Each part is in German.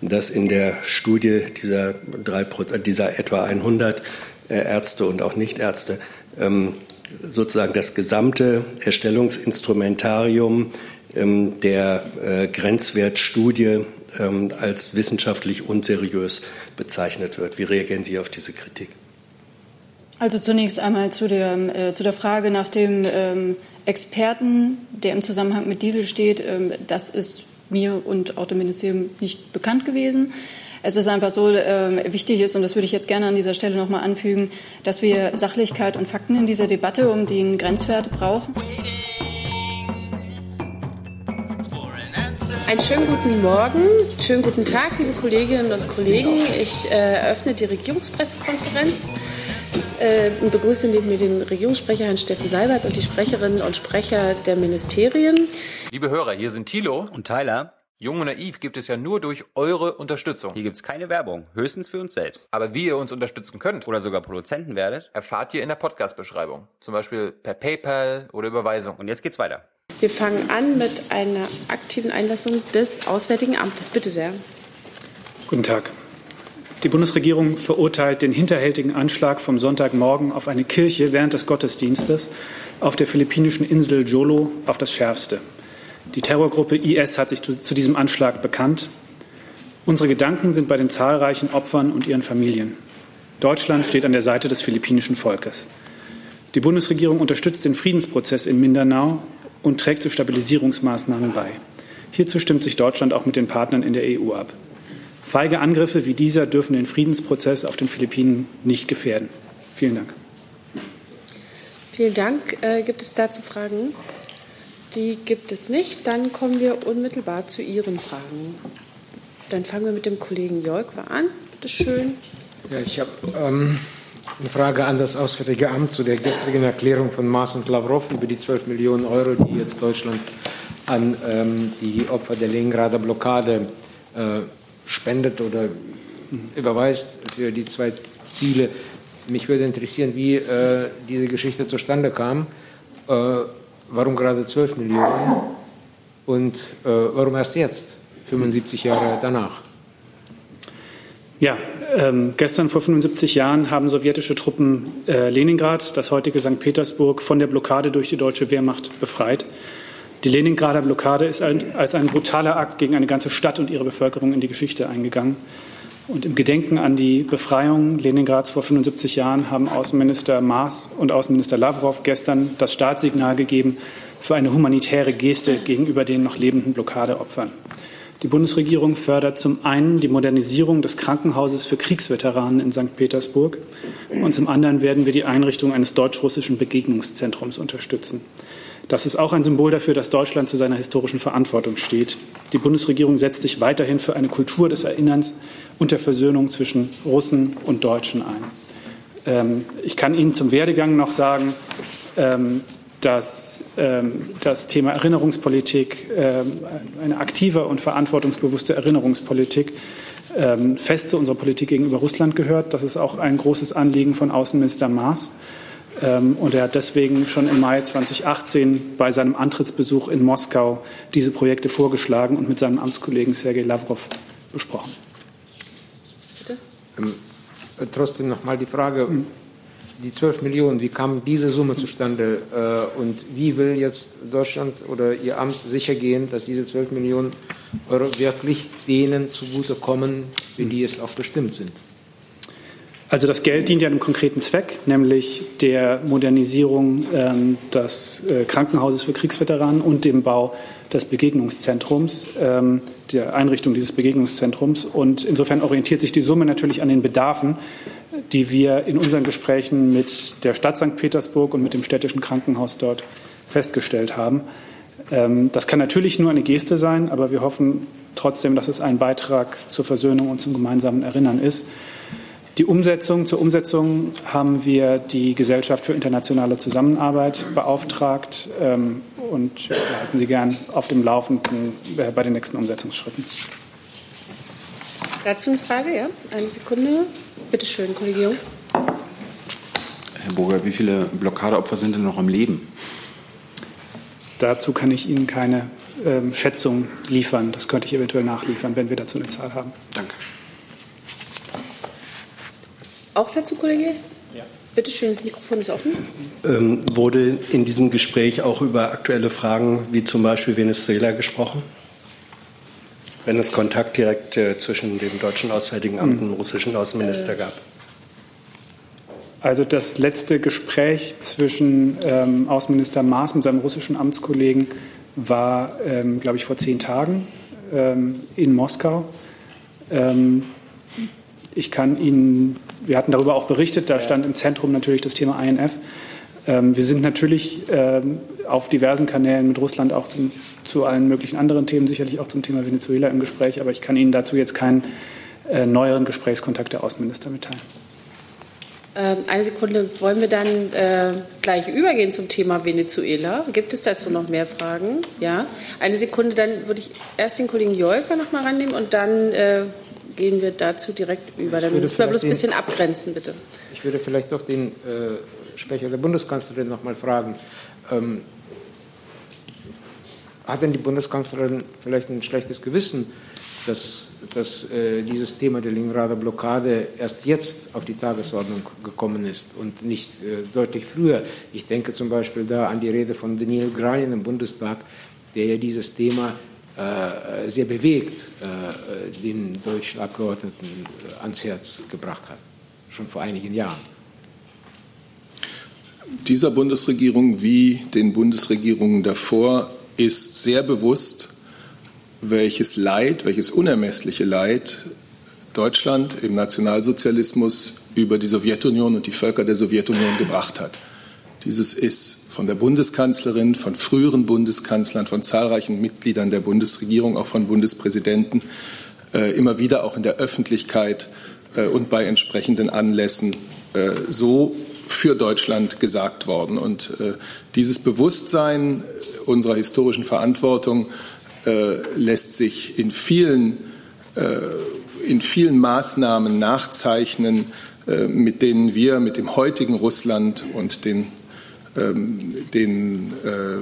dass in der Studie dieser, drei, dieser etwa 100 Ärzte und auch Nichtärzte ähm, sozusagen das gesamte Erstellungsinstrumentarium ähm, der äh, Grenzwertstudie ähm, als wissenschaftlich unseriös bezeichnet wird. Wie reagieren Sie auf diese Kritik? Also zunächst einmal zu der, äh, zu der Frage nach dem ähm, Experten, der im Zusammenhang mit Diesel steht. Ähm, das ist mir und auch dem Ministerium nicht bekannt gewesen. Es ist einfach so äh, wichtig ist, und das würde ich jetzt gerne an dieser Stelle noch mal anfügen, dass wir Sachlichkeit und Fakten in dieser Debatte um den Grenzwert brauchen. Einen schönen guten Morgen, schönen guten Tag, liebe Kolleginnen und Kollegen. Ich äh, eröffne die Regierungspressekonferenz äh, und begrüße neben mir den Regierungssprecher Herrn Steffen Seibert und die Sprecherinnen und Sprecher der Ministerien. Liebe Hörer, hier sind Thilo und Tyler. Jung und Naiv gibt es ja nur durch eure Unterstützung. Hier gibt es keine Werbung, höchstens für uns selbst. Aber wie ihr uns unterstützen könnt oder sogar Produzenten werdet, erfahrt ihr in der Podcast-Beschreibung. Zum Beispiel per PayPal oder Überweisung. Und jetzt geht's weiter. Wir fangen an mit einer aktiven Einlassung des Auswärtigen Amtes. Bitte sehr. Guten Tag. Die Bundesregierung verurteilt den hinterhältigen Anschlag vom Sonntagmorgen auf eine Kirche während des Gottesdienstes auf der philippinischen Insel Jolo auf das Schärfste. Die Terrorgruppe IS hat sich zu diesem Anschlag bekannt. Unsere Gedanken sind bei den zahlreichen Opfern und ihren Familien. Deutschland steht an der Seite des philippinischen Volkes. Die Bundesregierung unterstützt den Friedensprozess in Mindanao und trägt zu Stabilisierungsmaßnahmen bei. Hierzu stimmt sich Deutschland auch mit den Partnern in der EU ab. Feige Angriffe wie dieser dürfen den Friedensprozess auf den Philippinen nicht gefährden. Vielen Dank. Vielen Dank. Äh, gibt es dazu Fragen? Die gibt es nicht. Dann kommen wir unmittelbar zu Ihren Fragen. Dann fangen wir mit dem Kollegen Jolkwa an. Bitte schön. Ja, ich habe ähm, eine Frage an das Auswärtige Amt zu der gestrigen Erklärung von Maas und Lavrov über die 12 Millionen Euro, die jetzt Deutschland an ähm, die Opfer der Leningrader Blockade äh, spendet oder überweist für die zwei Ziele. Mich würde interessieren, wie äh, diese Geschichte zustande kam. Äh, Warum gerade 12 Millionen? Und äh, warum erst jetzt, 75 Jahre danach? Ja, ähm, gestern vor 75 Jahren haben sowjetische Truppen äh, Leningrad, das heutige St. Petersburg, von der Blockade durch die deutsche Wehrmacht befreit. Die Leningrader Blockade ist als ein brutaler Akt gegen eine ganze Stadt und ihre Bevölkerung in die Geschichte eingegangen. Und im Gedenken an die Befreiung Leningrads vor 75 Jahren haben Außenminister Maas und Außenminister Lavrov gestern das Startsignal gegeben für eine humanitäre Geste gegenüber den noch lebenden Blockadeopfern. Die Bundesregierung fördert zum einen die Modernisierung des Krankenhauses für Kriegsveteranen in St. Petersburg und zum anderen werden wir die Einrichtung eines deutsch-russischen Begegnungszentrums unterstützen. Das ist auch ein Symbol dafür, dass Deutschland zu seiner historischen Verantwortung steht. Die Bundesregierung setzt sich weiterhin für eine Kultur des Erinnerns und der Versöhnung zwischen Russen und Deutschen ein. Ähm, ich kann Ihnen zum Werdegang noch sagen, ähm, dass ähm, das Thema Erinnerungspolitik, eine aktive und verantwortungsbewusste Erinnerungspolitik, fest zu unserer Politik gegenüber Russland gehört. Das ist auch ein großes Anliegen von Außenminister Maas. Ähm, und er hat deswegen schon im Mai 2018 bei seinem Antrittsbesuch in Moskau diese Projekte vorgeschlagen und mit seinem Amtskollegen Sergei Lavrov besprochen. Bitte? Ähm, äh, trotzdem noch mal die Frage. Hm. Die 12 Millionen, wie kam diese Summe zustande äh, und wie will jetzt Deutschland oder Ihr Amt sichergehen, dass diese 12 Millionen Euro wirklich denen zugutekommen, für die es auch bestimmt sind? Also das Geld dient ja einem konkreten Zweck, nämlich der Modernisierung ähm, des äh, Krankenhauses für Kriegsveteranen und dem Bau des Begegnungszentrums, ähm, der Einrichtung dieses Begegnungszentrums. Und insofern orientiert sich die Summe natürlich an den Bedarfen, die wir in unseren Gesprächen mit der Stadt St. Petersburg und mit dem städtischen Krankenhaus dort festgestellt haben. Ähm, das kann natürlich nur eine Geste sein, aber wir hoffen trotzdem, dass es ein Beitrag zur Versöhnung und zum gemeinsamen Erinnern ist. Die Umsetzung, zur Umsetzung haben wir die Gesellschaft für internationale Zusammenarbeit beauftragt ähm, und wir halten Sie gern auf dem Laufenden äh, bei den nächsten Umsetzungsschritten. Dazu eine Frage, ja? Eine Sekunde. Bitte schön, Kollege Jung. Herr Burger, wie viele Blockadeopfer sind denn noch am Leben? Dazu kann ich Ihnen keine ähm, Schätzung liefern. Das könnte ich eventuell nachliefern, wenn wir dazu eine Zahl haben. Danke. Auch dazu, Kollege Jessen? Ja. Bitte schön, das Mikrofon ist offen. Ähm, wurde in diesem Gespräch auch über aktuelle Fragen wie zum Beispiel Venezuela gesprochen? Wenn es Kontakt direkt äh, zwischen dem deutschen Auswärtigen Amt und dem russischen Außenminister gab? Also das letzte Gespräch zwischen ähm, Außenminister Maas und seinem russischen Amtskollegen war, ähm, glaube ich, vor zehn Tagen ähm, in Moskau. Ich kann Ihnen, wir hatten darüber auch berichtet, da stand im Zentrum natürlich das Thema INF. Ähm, wir sind natürlich ähm, auf diversen Kanälen mit Russland auch zum, zu allen möglichen anderen Themen, sicherlich auch zum Thema Venezuela im Gespräch, aber ich kann Ihnen dazu jetzt keinen äh, neueren Gesprächskontakt der Außenminister mitteilen. Ähm, eine Sekunde, wollen wir dann äh, gleich übergehen zum Thema Venezuela? Gibt es dazu noch mehr Fragen? Ja. Eine Sekunde, dann würde ich erst den Kollegen Jolka noch mal rannehmen und dann äh, gehen wir dazu direkt über. Dann müssen wir bloß ein bisschen abgrenzen, bitte. Ich würde vielleicht doch den äh, Sprecher der Bundeskanzlerin noch mal fragen. Ähm, hat denn die Bundeskanzlerin vielleicht ein schlechtes Gewissen, dass, dass äh, dieses Thema der Leningrader Blockade erst jetzt auf die Tagesordnung gekommen ist und nicht äh, deutlich früher. Ich denke zum Beispiel da an die Rede von Daniel Granin im Bundestag, der ja dieses Thema sehr bewegt äh, den deutschen Abgeordneten äh, ans Herz gebracht hat, schon vor einigen Jahren. Dieser Bundesregierung wie den Bundesregierungen davor ist sehr bewusst, welches Leid, welches unermessliche Leid Deutschland im Nationalsozialismus über die Sowjetunion und die Völker der Sowjetunion gebracht hat. Dieses ist von der Bundeskanzlerin, von früheren Bundeskanzlern, von zahlreichen Mitgliedern der Bundesregierung, auch von Bundespräsidenten äh, immer wieder auch in der Öffentlichkeit äh, und bei entsprechenden Anlässen äh, so für Deutschland gesagt worden. Und dieses Bewusstsein unserer historischen Verantwortung lässt sich in vielen, in vielen Maßnahmen nachzeichnen, mit denen wir mit dem heutigen Russland und den, den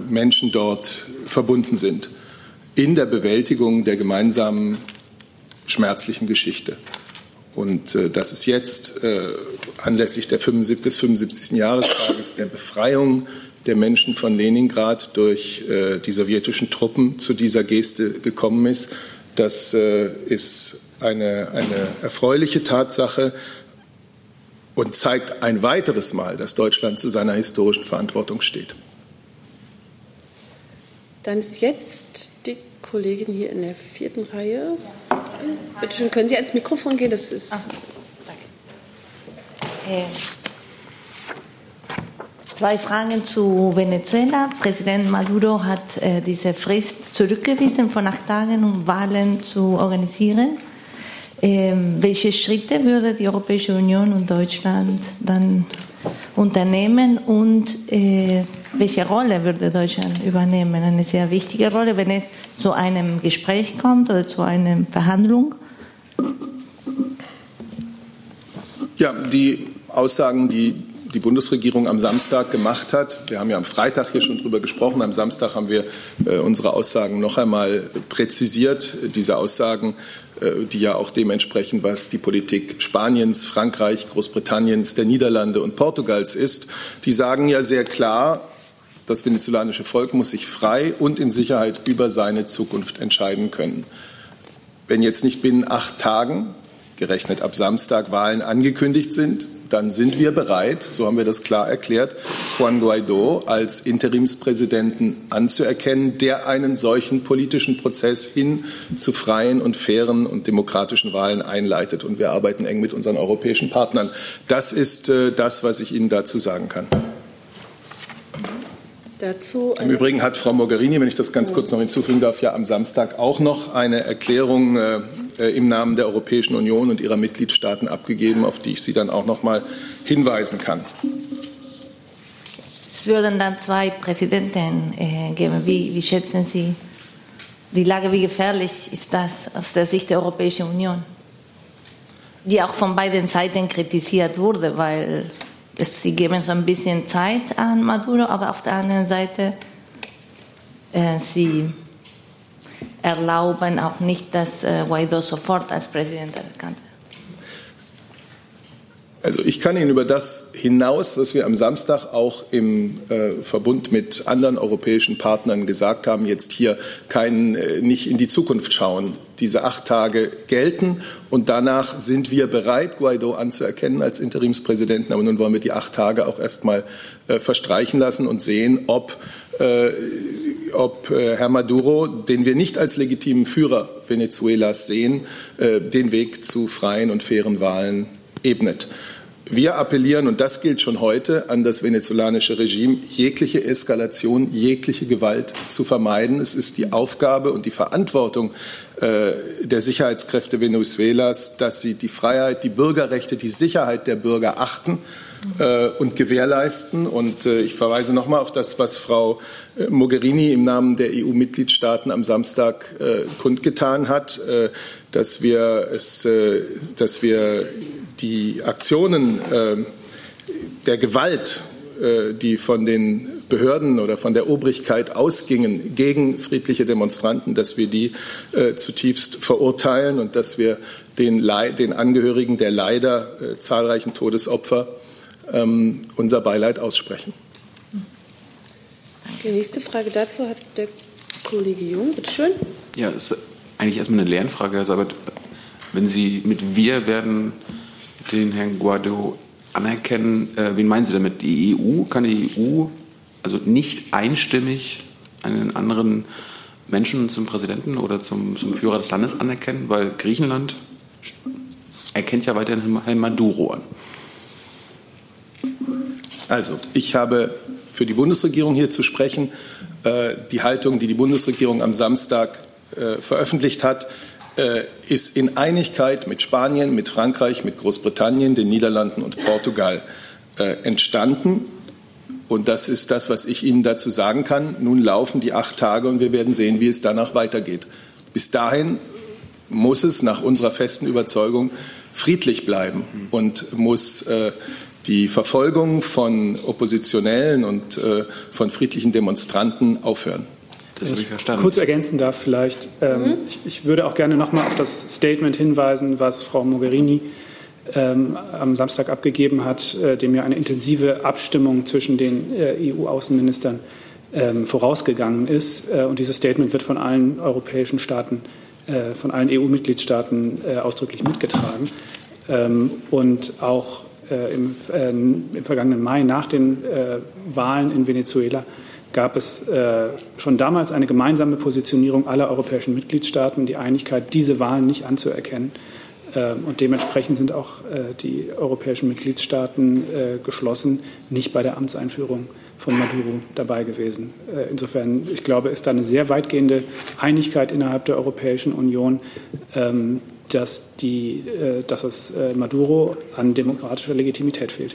Menschen dort verbunden sind, in der Bewältigung der gemeinsamen schmerzlichen Geschichte. Und dass es jetzt anlässlich der 75, des 75. Jahrestages der Befreiung der Menschen von Leningrad durch äh, die sowjetischen Truppen zu dieser Geste gekommen ist. Das äh, ist eine, eine erfreuliche Tatsache und zeigt ein weiteres Mal, dass Deutschland zu seiner historischen Verantwortung steht. Dann ist jetzt die Kollegin hier in der vierten Reihe. Bitte schön, können Sie ans Mikrofon gehen? Das ist. Ach, danke. Äh, Zwei Fragen zu Venezuela. Präsident Maduro hat äh, diese Frist zurückgewiesen von acht Tagen, um Wahlen zu organisieren. Ähm, welche Schritte würde die Europäische Union und Deutschland dann unternehmen und äh, welche Rolle würde Deutschland übernehmen? Eine sehr wichtige Rolle, wenn es zu einem Gespräch kommt oder zu einer Verhandlung. Ja, die Aussagen, die die Bundesregierung am Samstag gemacht hat. Wir haben ja am Freitag hier schon drüber gesprochen. Am Samstag haben wir äh, unsere Aussagen noch einmal präzisiert. Diese Aussagen, äh, die ja auch dementsprechend, was die Politik Spaniens, Frankreich, Großbritanniens, der Niederlande und Portugals ist, die sagen ja sehr klar, das venezolanische Volk muss sich frei und in Sicherheit über seine Zukunft entscheiden können. Wenn jetzt nicht binnen acht Tagen, gerechnet ab Samstag, Wahlen angekündigt sind, dann sind wir bereit, so haben wir das klar erklärt, Juan Guaido als Interimspräsidenten anzuerkennen, der einen solchen politischen Prozess hin zu freien und fairen und demokratischen Wahlen einleitet. Und wir arbeiten eng mit unseren europäischen Partnern. Das ist äh, das, was ich Ihnen dazu sagen kann. Dazu Im Übrigen hat Frau Mogherini, wenn ich das ganz kurz noch hinzufügen darf, ja am Samstag auch noch eine Erklärung äh, im Namen der Europäischen Union und ihrer Mitgliedstaaten abgegeben, auf die ich Sie dann auch noch mal hinweisen kann. Es würden dann zwei Präsidenten äh, geben. Wie, wie schätzen Sie die Lage? Wie gefährlich ist das aus der Sicht der Europäischen Union? Die auch von beiden Seiten kritisiert wurde, weil sie geben so ein bisschen Zeit an Maduro, aber auf der anderen Seite äh, sie erlauben auch nicht, dass äh, Guaido sofort als Präsident anerkannt wird. Also ich kann Ihnen über das hinaus, was wir am Samstag auch im äh, Verbund mit anderen europäischen Partnern gesagt haben, jetzt hier keinen, äh, nicht in die Zukunft schauen. Diese acht Tage gelten und danach sind wir bereit, Guaido anzuerkennen als Interimspräsidenten. Aber nun wollen wir die acht Tage auch erstmal äh, verstreichen lassen und sehen, ob äh, ob äh, Herr Maduro, den wir nicht als legitimen Führer Venezuelas sehen, äh, den Weg zu freien und fairen Wahlen ebnet. Wir appellieren, und das gilt schon heute, an das venezolanische Regime, jegliche Eskalation, jegliche Gewalt zu vermeiden. Es ist die Aufgabe und die Verantwortung der Sicherheitskräfte Venezuelas, dass sie die Freiheit, die Bürgerrechte, die Sicherheit der Bürger achten äh, und gewährleisten. Und äh, ich verweise nochmal auf das, was Frau äh, Mogherini im Namen der EU-Mitgliedstaaten am Samstag äh, kundgetan hat, äh, dass wir es, dass wir die Aktionen äh, der Gewalt, äh, die von den Behörden oder von der Obrigkeit ausgingen gegen friedliche Demonstranten, dass wir die äh, zutiefst verurteilen und dass wir den, Leid, den Angehörigen der leider äh, zahlreichen Todesopfer ähm, unser Beileid aussprechen. Die nächste Frage dazu hat der Kollege Jung. Bitte schön. Ja, das ist eigentlich erstmal eine Lernfrage, Herr Sabat. Wenn Sie mit wir werden den Herrn Guaido anerkennen. Äh, wen meinen Sie damit? Die EU? Kann die EU also nicht einstimmig einen anderen Menschen zum Präsidenten oder zum, zum Führer des Landes anerkennen? Weil Griechenland erkennt ja weiterhin Herrn Maduro an. Also, ich habe für die Bundesregierung hier zu sprechen. Äh, die Haltung, die die Bundesregierung am Samstag äh, veröffentlicht hat, äh, ist in Einigkeit mit Spanien, mit Frankreich, mit Großbritannien, den Niederlanden und Portugal äh, entstanden. Und das ist das, was ich Ihnen dazu sagen kann. Nun laufen die acht Tage und wir werden sehen, wie es danach weitergeht. Bis dahin muss es nach unserer festen Überzeugung friedlich bleiben und muss äh, die Verfolgung von Oppositionellen und äh, von friedlichen Demonstranten aufhören. Das habe ich verstanden. Kurz ergänzen darf vielleicht. Ähm, mhm. ich, ich, würde auch gerne noch mal auf das Statement hinweisen, was Frau Mogherini ähm, am Samstag abgegeben hat, äh, dem ja eine intensive Abstimmung zwischen den äh, EU-Außenministern ähm, vorausgegangen ist. Äh, und dieses Statement wird von allen europäischen Staaten, äh, von allen EU-Mitgliedstaaten äh, ausdrücklich mitgetragen. Ähm, und auch äh, im, im, vergangenen Mai nach den Wahlen in Venezuela gab es schon damals eine gemeinsame Positionierung aller europäischen Mitgliedstaaten, die Einigkeit, diese Wahlen nicht anzuerkennen. Äh, und dementsprechend sind auch äh, die europäischen Mitgliedstaaten äh, geschlossen, nicht bei der Amtseinführung von Maduro dabei gewesen. Äh, insofern, ich glaube, ist da eine sehr weitgehende Einigkeit innerhalb der Europäischen Union, ähm, dass, die, dass es Maduro an demokratischer Legitimität fehlt.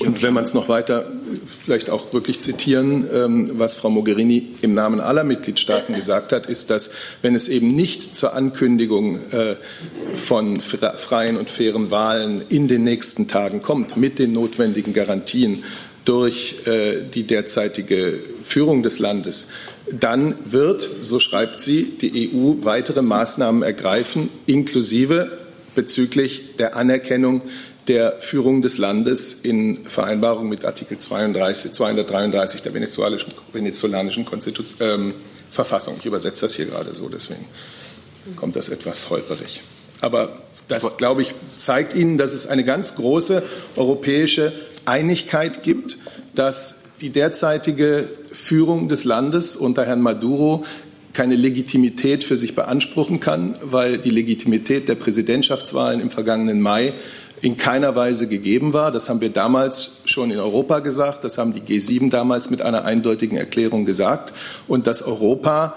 Und wenn man es noch weiter vielleicht auch wirklich zitieren, ähm, was Frau Mogherini im Namen aller Mitgliedstaaten gesagt hat, ist, dass wenn es eben nicht zur Ankündigung äh, von freien und fairen Wahlen in den nächsten Tagen kommt, mit den notwendigen Garantien durch äh, die derzeitige Führung des Landes, dann wird, so schreibt sie, die EU weitere Maßnahmen ergreifen, inklusive bezüglich der Anerkennung der Führung des Landes in Vereinbarung mit Artikel 32, 233 der venezolanischen, venezolanischen ähm, Verfassung. Ich übersetze das hier gerade so, deswegen kommt das etwas holperig. Aber das, glaube ich, zeigt Ihnen, dass es eine ganz große europäische Einigkeit gibt, dass die derzeitige Führung des Landes unter Herrn Maduro keine Legitimität für sich beanspruchen kann, weil die Legitimität der Präsidentschaftswahlen im vergangenen Mai in keiner Weise gegeben war. Das haben wir damals schon in Europa gesagt. Das haben die G7 damals mit einer eindeutigen Erklärung gesagt. Und dass Europa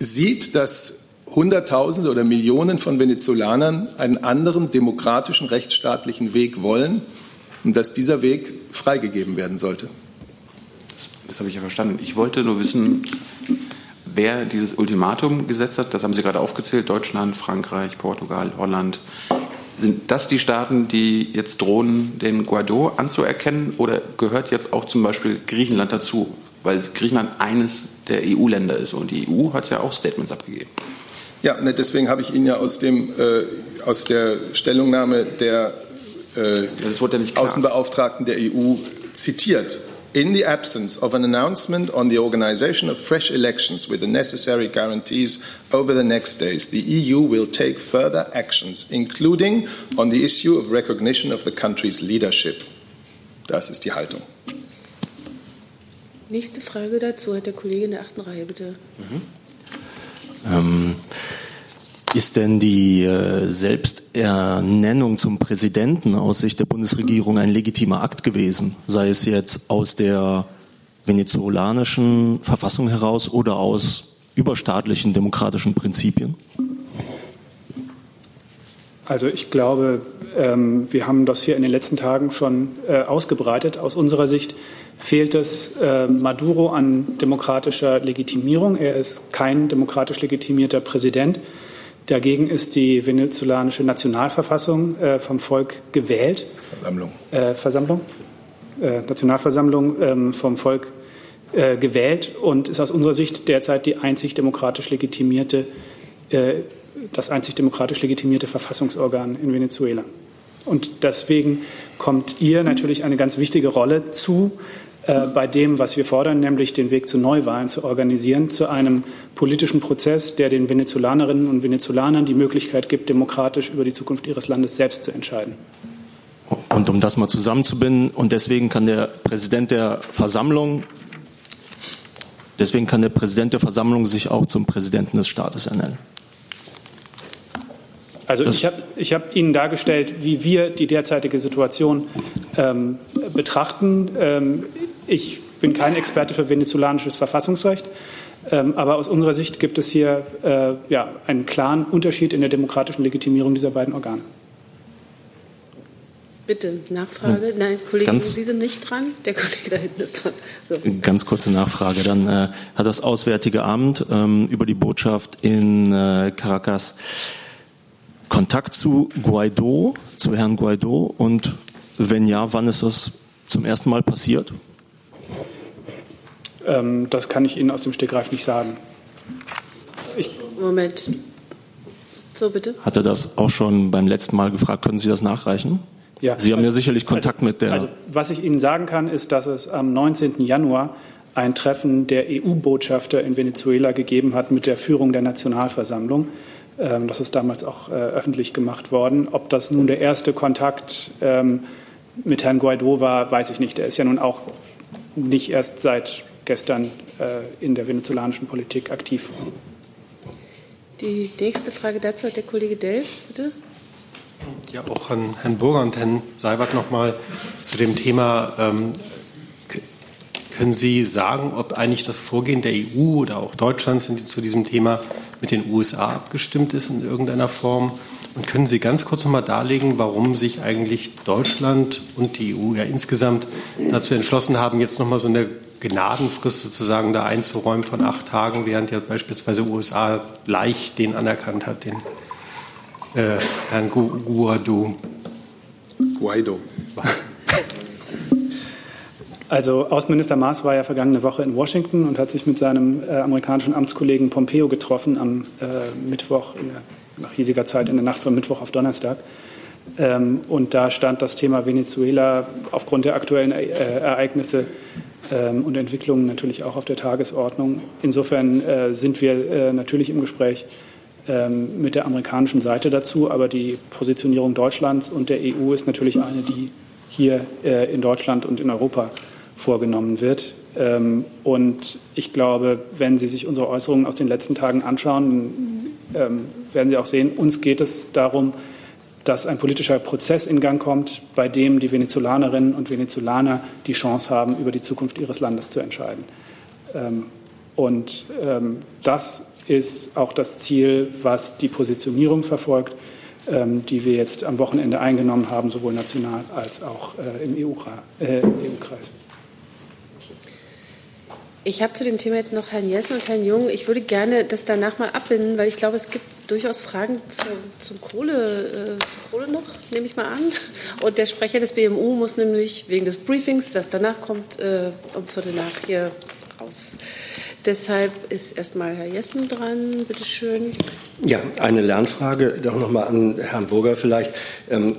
sieht, dass Hunderttausende oder Millionen von Venezolanern einen anderen demokratischen, rechtsstaatlichen Weg wollen und dass dieser Weg freigegeben werden sollte. Das, das habe ich ja verstanden. Ich wollte nur wissen, wer dieses Ultimatum gesetzt hat. Das haben Sie gerade aufgezählt. Deutschland, Frankreich, Portugal, Holland. Sind das die Staaten, die jetzt drohen, den Guaido anzuerkennen? Oder gehört jetzt auch zum Beispiel Griechenland dazu? Weil Griechenland eines der EU-Länder ist. Und die EU hat ja auch Statements abgegeben. Ja, ne, deswegen habe ich Ihnen ja aus, dem, äh, aus der Stellungnahme der äh, ja Außenbeauftragten der EU zitiert. In the absence of an announcement on the organization of fresh elections with the necessary guarantees over the next days, the EU will take further actions, including on the issue of recognition of the country's leadership. Das ist die Haltung. Nächste Frage dazu hat der Kollege in der achten Reihe, bitte. Mhm. Ähm, ist denn die äh, Selbsternennung zum Präsidenten aus Sicht der Bundesregierung ein legitimer Akt gewesen, sei es jetzt aus der venezolanischen Verfassung heraus oder aus überstaatlichen demokratischen Prinzipien? Also ich glaube, ähm, wir haben das hier in den letzten Tagen schon äh, ausgebreitet. Aus unserer Sicht fehlt es äh, Maduro an demokratischer Legitimierung. Er ist kein demokratisch legitimierter Präsident. Dagegen ist die venezolanische Nationalverfassung äh, vom Volk gewählt. Versammlung. Äh, Versammlung? Äh, Nationalversammlung ähm, vom Volk äh, gewählt und ist aus unserer Sicht derzeit die einzig demokratisch legitimierte, äh, das einzig demokratisch legitimierte Verfassungsorgan in Venezuela. Und deswegen kommt ihr natürlich eine ganz wichtige Rolle zu, äh, bei dem, was wir fordern, nämlich den Weg zu Neuwahlen zu organisieren, zu einem politischen Prozess, der den Venezolanerinnen und Venezolanern die Möglichkeit gibt, demokratisch über die Zukunft ihres Landes selbst zu entscheiden. Und um das mal zusammenzubinden, und deswegen kann der Präsident der Versammlung, deswegen kann der Präsident der Versammlung sich auch zum Präsidenten des Staates ernennen. Also ich habe ich hab Ihnen dargestellt, wie wir die derzeitige Situation ähm, betrachten. Ähm, ich bin kein Experte für venezolanisches Verfassungsrecht, ähm, aber aus unserer Sicht gibt es hier äh, ja, einen klaren Unterschied in der demokratischen Legitimierung dieser beiden Organe. Bitte, Nachfrage. Nein, Kollege, ganz, Sie sind nicht dran. Der Kollege da hinten ist dran. So. Ganz kurze Nachfrage. Dann äh, hat das Auswärtige Amt ähm, über die Botschaft in äh, Caracas Kontakt zu Guaido, zu Herrn Guaido? Und wenn ja, wann ist das zum ersten Mal passiert? Ähm, das kann ich Ihnen aus dem Stegreif nicht sagen. Ich Moment. So, bitte. Hat er das auch schon beim letzten Mal gefragt? Können Sie das nachreichen? Ja. Sie haben ja sicherlich Kontakt also, mit der. Also, was ich Ihnen sagen kann, ist, dass es am 19. Januar ein Treffen der EU-Botschafter in Venezuela gegeben hat mit der Führung der Nationalversammlung. Ähm, das ist damals auch äh, öffentlich gemacht worden. Ob das nun der erste Kontakt ähm, mit Herrn Guaido war, weiß ich nicht. Er ist ja nun auch nicht erst seit gestern äh, in der venezolanischen Politik aktiv. Die nächste Frage dazu hat der Kollege Delfs, bitte. Ja, auch an Herrn Burger und Herrn Seibert nochmal zu dem Thema. Ähm, können Sie sagen, ob eigentlich das Vorgehen der EU oder auch Deutschlands zu diesem Thema mit den USA abgestimmt ist in irgendeiner Form? Und können Sie ganz kurz nochmal darlegen, warum sich eigentlich Deutschland und die EU ja insgesamt dazu entschlossen haben, jetzt nochmal so eine Gnadenfrist sozusagen da einzuräumen von acht Tagen, während ja beispielsweise USA leicht den anerkannt hat, den äh, Herrn Guaido. Guaido. Also Außenminister Maas war ja vergangene Woche in Washington und hat sich mit seinem äh, amerikanischen Amtskollegen Pompeo getroffen am äh, Mittwoch, der, nach hiesiger Zeit in der Nacht von Mittwoch auf Donnerstag. Ähm, und da stand das Thema Venezuela aufgrund der aktuellen äh, Ereignisse ähm, und Entwicklungen natürlich auch auf der Tagesordnung. Insofern äh, sind wir äh, natürlich im Gespräch ähm, mit der amerikanischen Seite dazu, aber die Positionierung Deutschlands und der EU ist natürlich eine, die hier äh, in Deutschland und in Europa vorgenommen wird. Ähm, und ich glaube, wenn Sie sich unsere Äußerungen aus den letzten Tagen anschauen, ähm, werden Sie auch sehen, uns geht es darum, dass ein politischer Prozess in Gang kommt, bei dem die Venezolanerinnen und Venezolaner die Chance haben, über die Zukunft ihres Landes zu entscheiden. Ähm, und das ist auch das Ziel, was die Positionierung verfolgt, die wir jetzt am Wochenende eingenommen haben, sowohl national als auch äh, im EU-Kreis. Ich habe zu dem Thema jetzt noch Herrn Jessen und Herrn Jung. Ich würde gerne das danach mal abbinden, weil ich glaube, es gibt durchaus Fragen zu, zum Kohle, äh, Kohle noch, nehme ich mal an. Und der Sprecher des BMU muss nämlich wegen des Briefings, das danach kommt, äh, um Viertel nach hier raus. Deshalb ist erstmal Herr Jessen dran. Bitte schön. Ja, eine Lernfrage doch noch mal an Herrn Burger vielleicht. Ähm,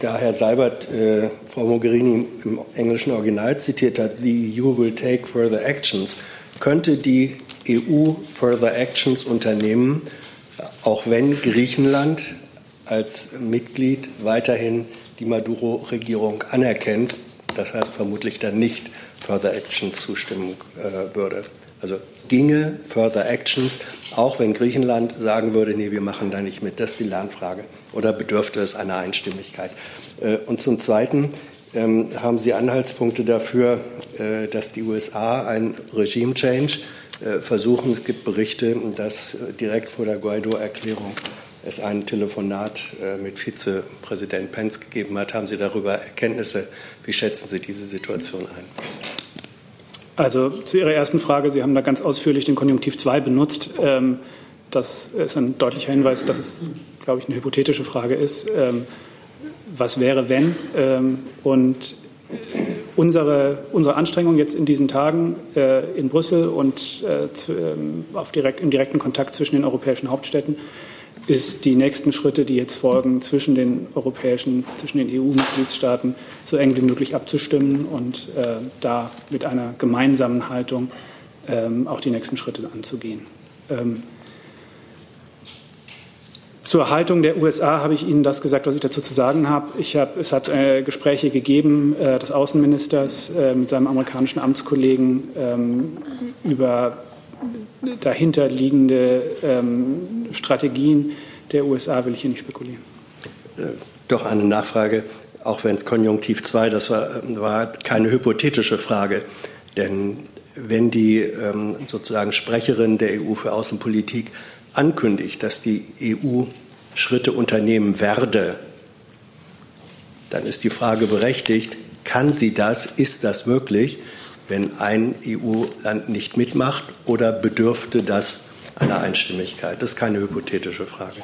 da Herr Seibert äh, Frau Mogherini im englischen Original zitiert hat, the EU will take further actions, könnte die EU further actions unternehmen, auch wenn Griechenland als Mitglied weiterhin die Maduro-Regierung anerkennt, das heißt vermutlich dann nicht further actions zustimmen äh, würde. Also ginge further actions, auch wenn Griechenland sagen würde, nee, wir machen da nicht mit. Das ist die Lernfrage. Oder bedürfte es einer Einstimmigkeit? Äh, und zum Zweiten ähm, haben Sie Anhaltspunkte dafür, äh, dass die USA ein Regime-Change äh, versuchen. Es gibt Berichte, dass direkt vor der Guaido-Erklärung es ein Telefonat mit Vizepräsident Pence gegeben hat. Haben Sie darüber Erkenntnisse? Wie schätzen Sie diese Situation ein? Also zu Ihrer ersten Frage, Sie haben da ganz ausführlich den Konjunktiv 2 benutzt. Ähm, das ist ein deutlicher Hinweis, dass es, glaube ich, eine hypothetische Frage ist. Ähm, was wäre, wenn? Ähm, und unsere, unsere Anstrengung jetzt in diesen Tagen äh, in Brüssel und äh, im direkten Kontakt zwischen den europäischen Hauptstädten ist die nächsten Schritte, die jetzt folgen, zwischen den europäischen, zwischen den EU-Mitgliedstaaten so eng wie möglich abzustimmen und äh, da mit einer gemeinsamen Haltung ähm, auch die nächsten Schritte anzugehen. Ähm, zur Haltung der USA habe ich Ihnen das gesagt, was ich dazu zu sagen habe. Ich habe es hat äh, Gespräche gegeben äh, des Außenministers äh, mit seinem amerikanischen Amtskollegen ähm, über dahinterliegende ähm, Strategien der USA will ich hier nicht spekulieren. Äh, doch eine Nachfrage, auch wenn es Konjunktiv 2, das war, war keine hypothetische Frage. Denn wenn die ähm, sozusagen Sprecherin der EU für Außenpolitik ankündigt, dass die EU Schritte unternehmen werde, dann ist die Frage berechtigt, kann sie das, ist das möglich? Wenn ein EU-Land nicht mitmacht oder bedürfte das einer Einstimmigkeit? Das ist keine hypothetische Frage.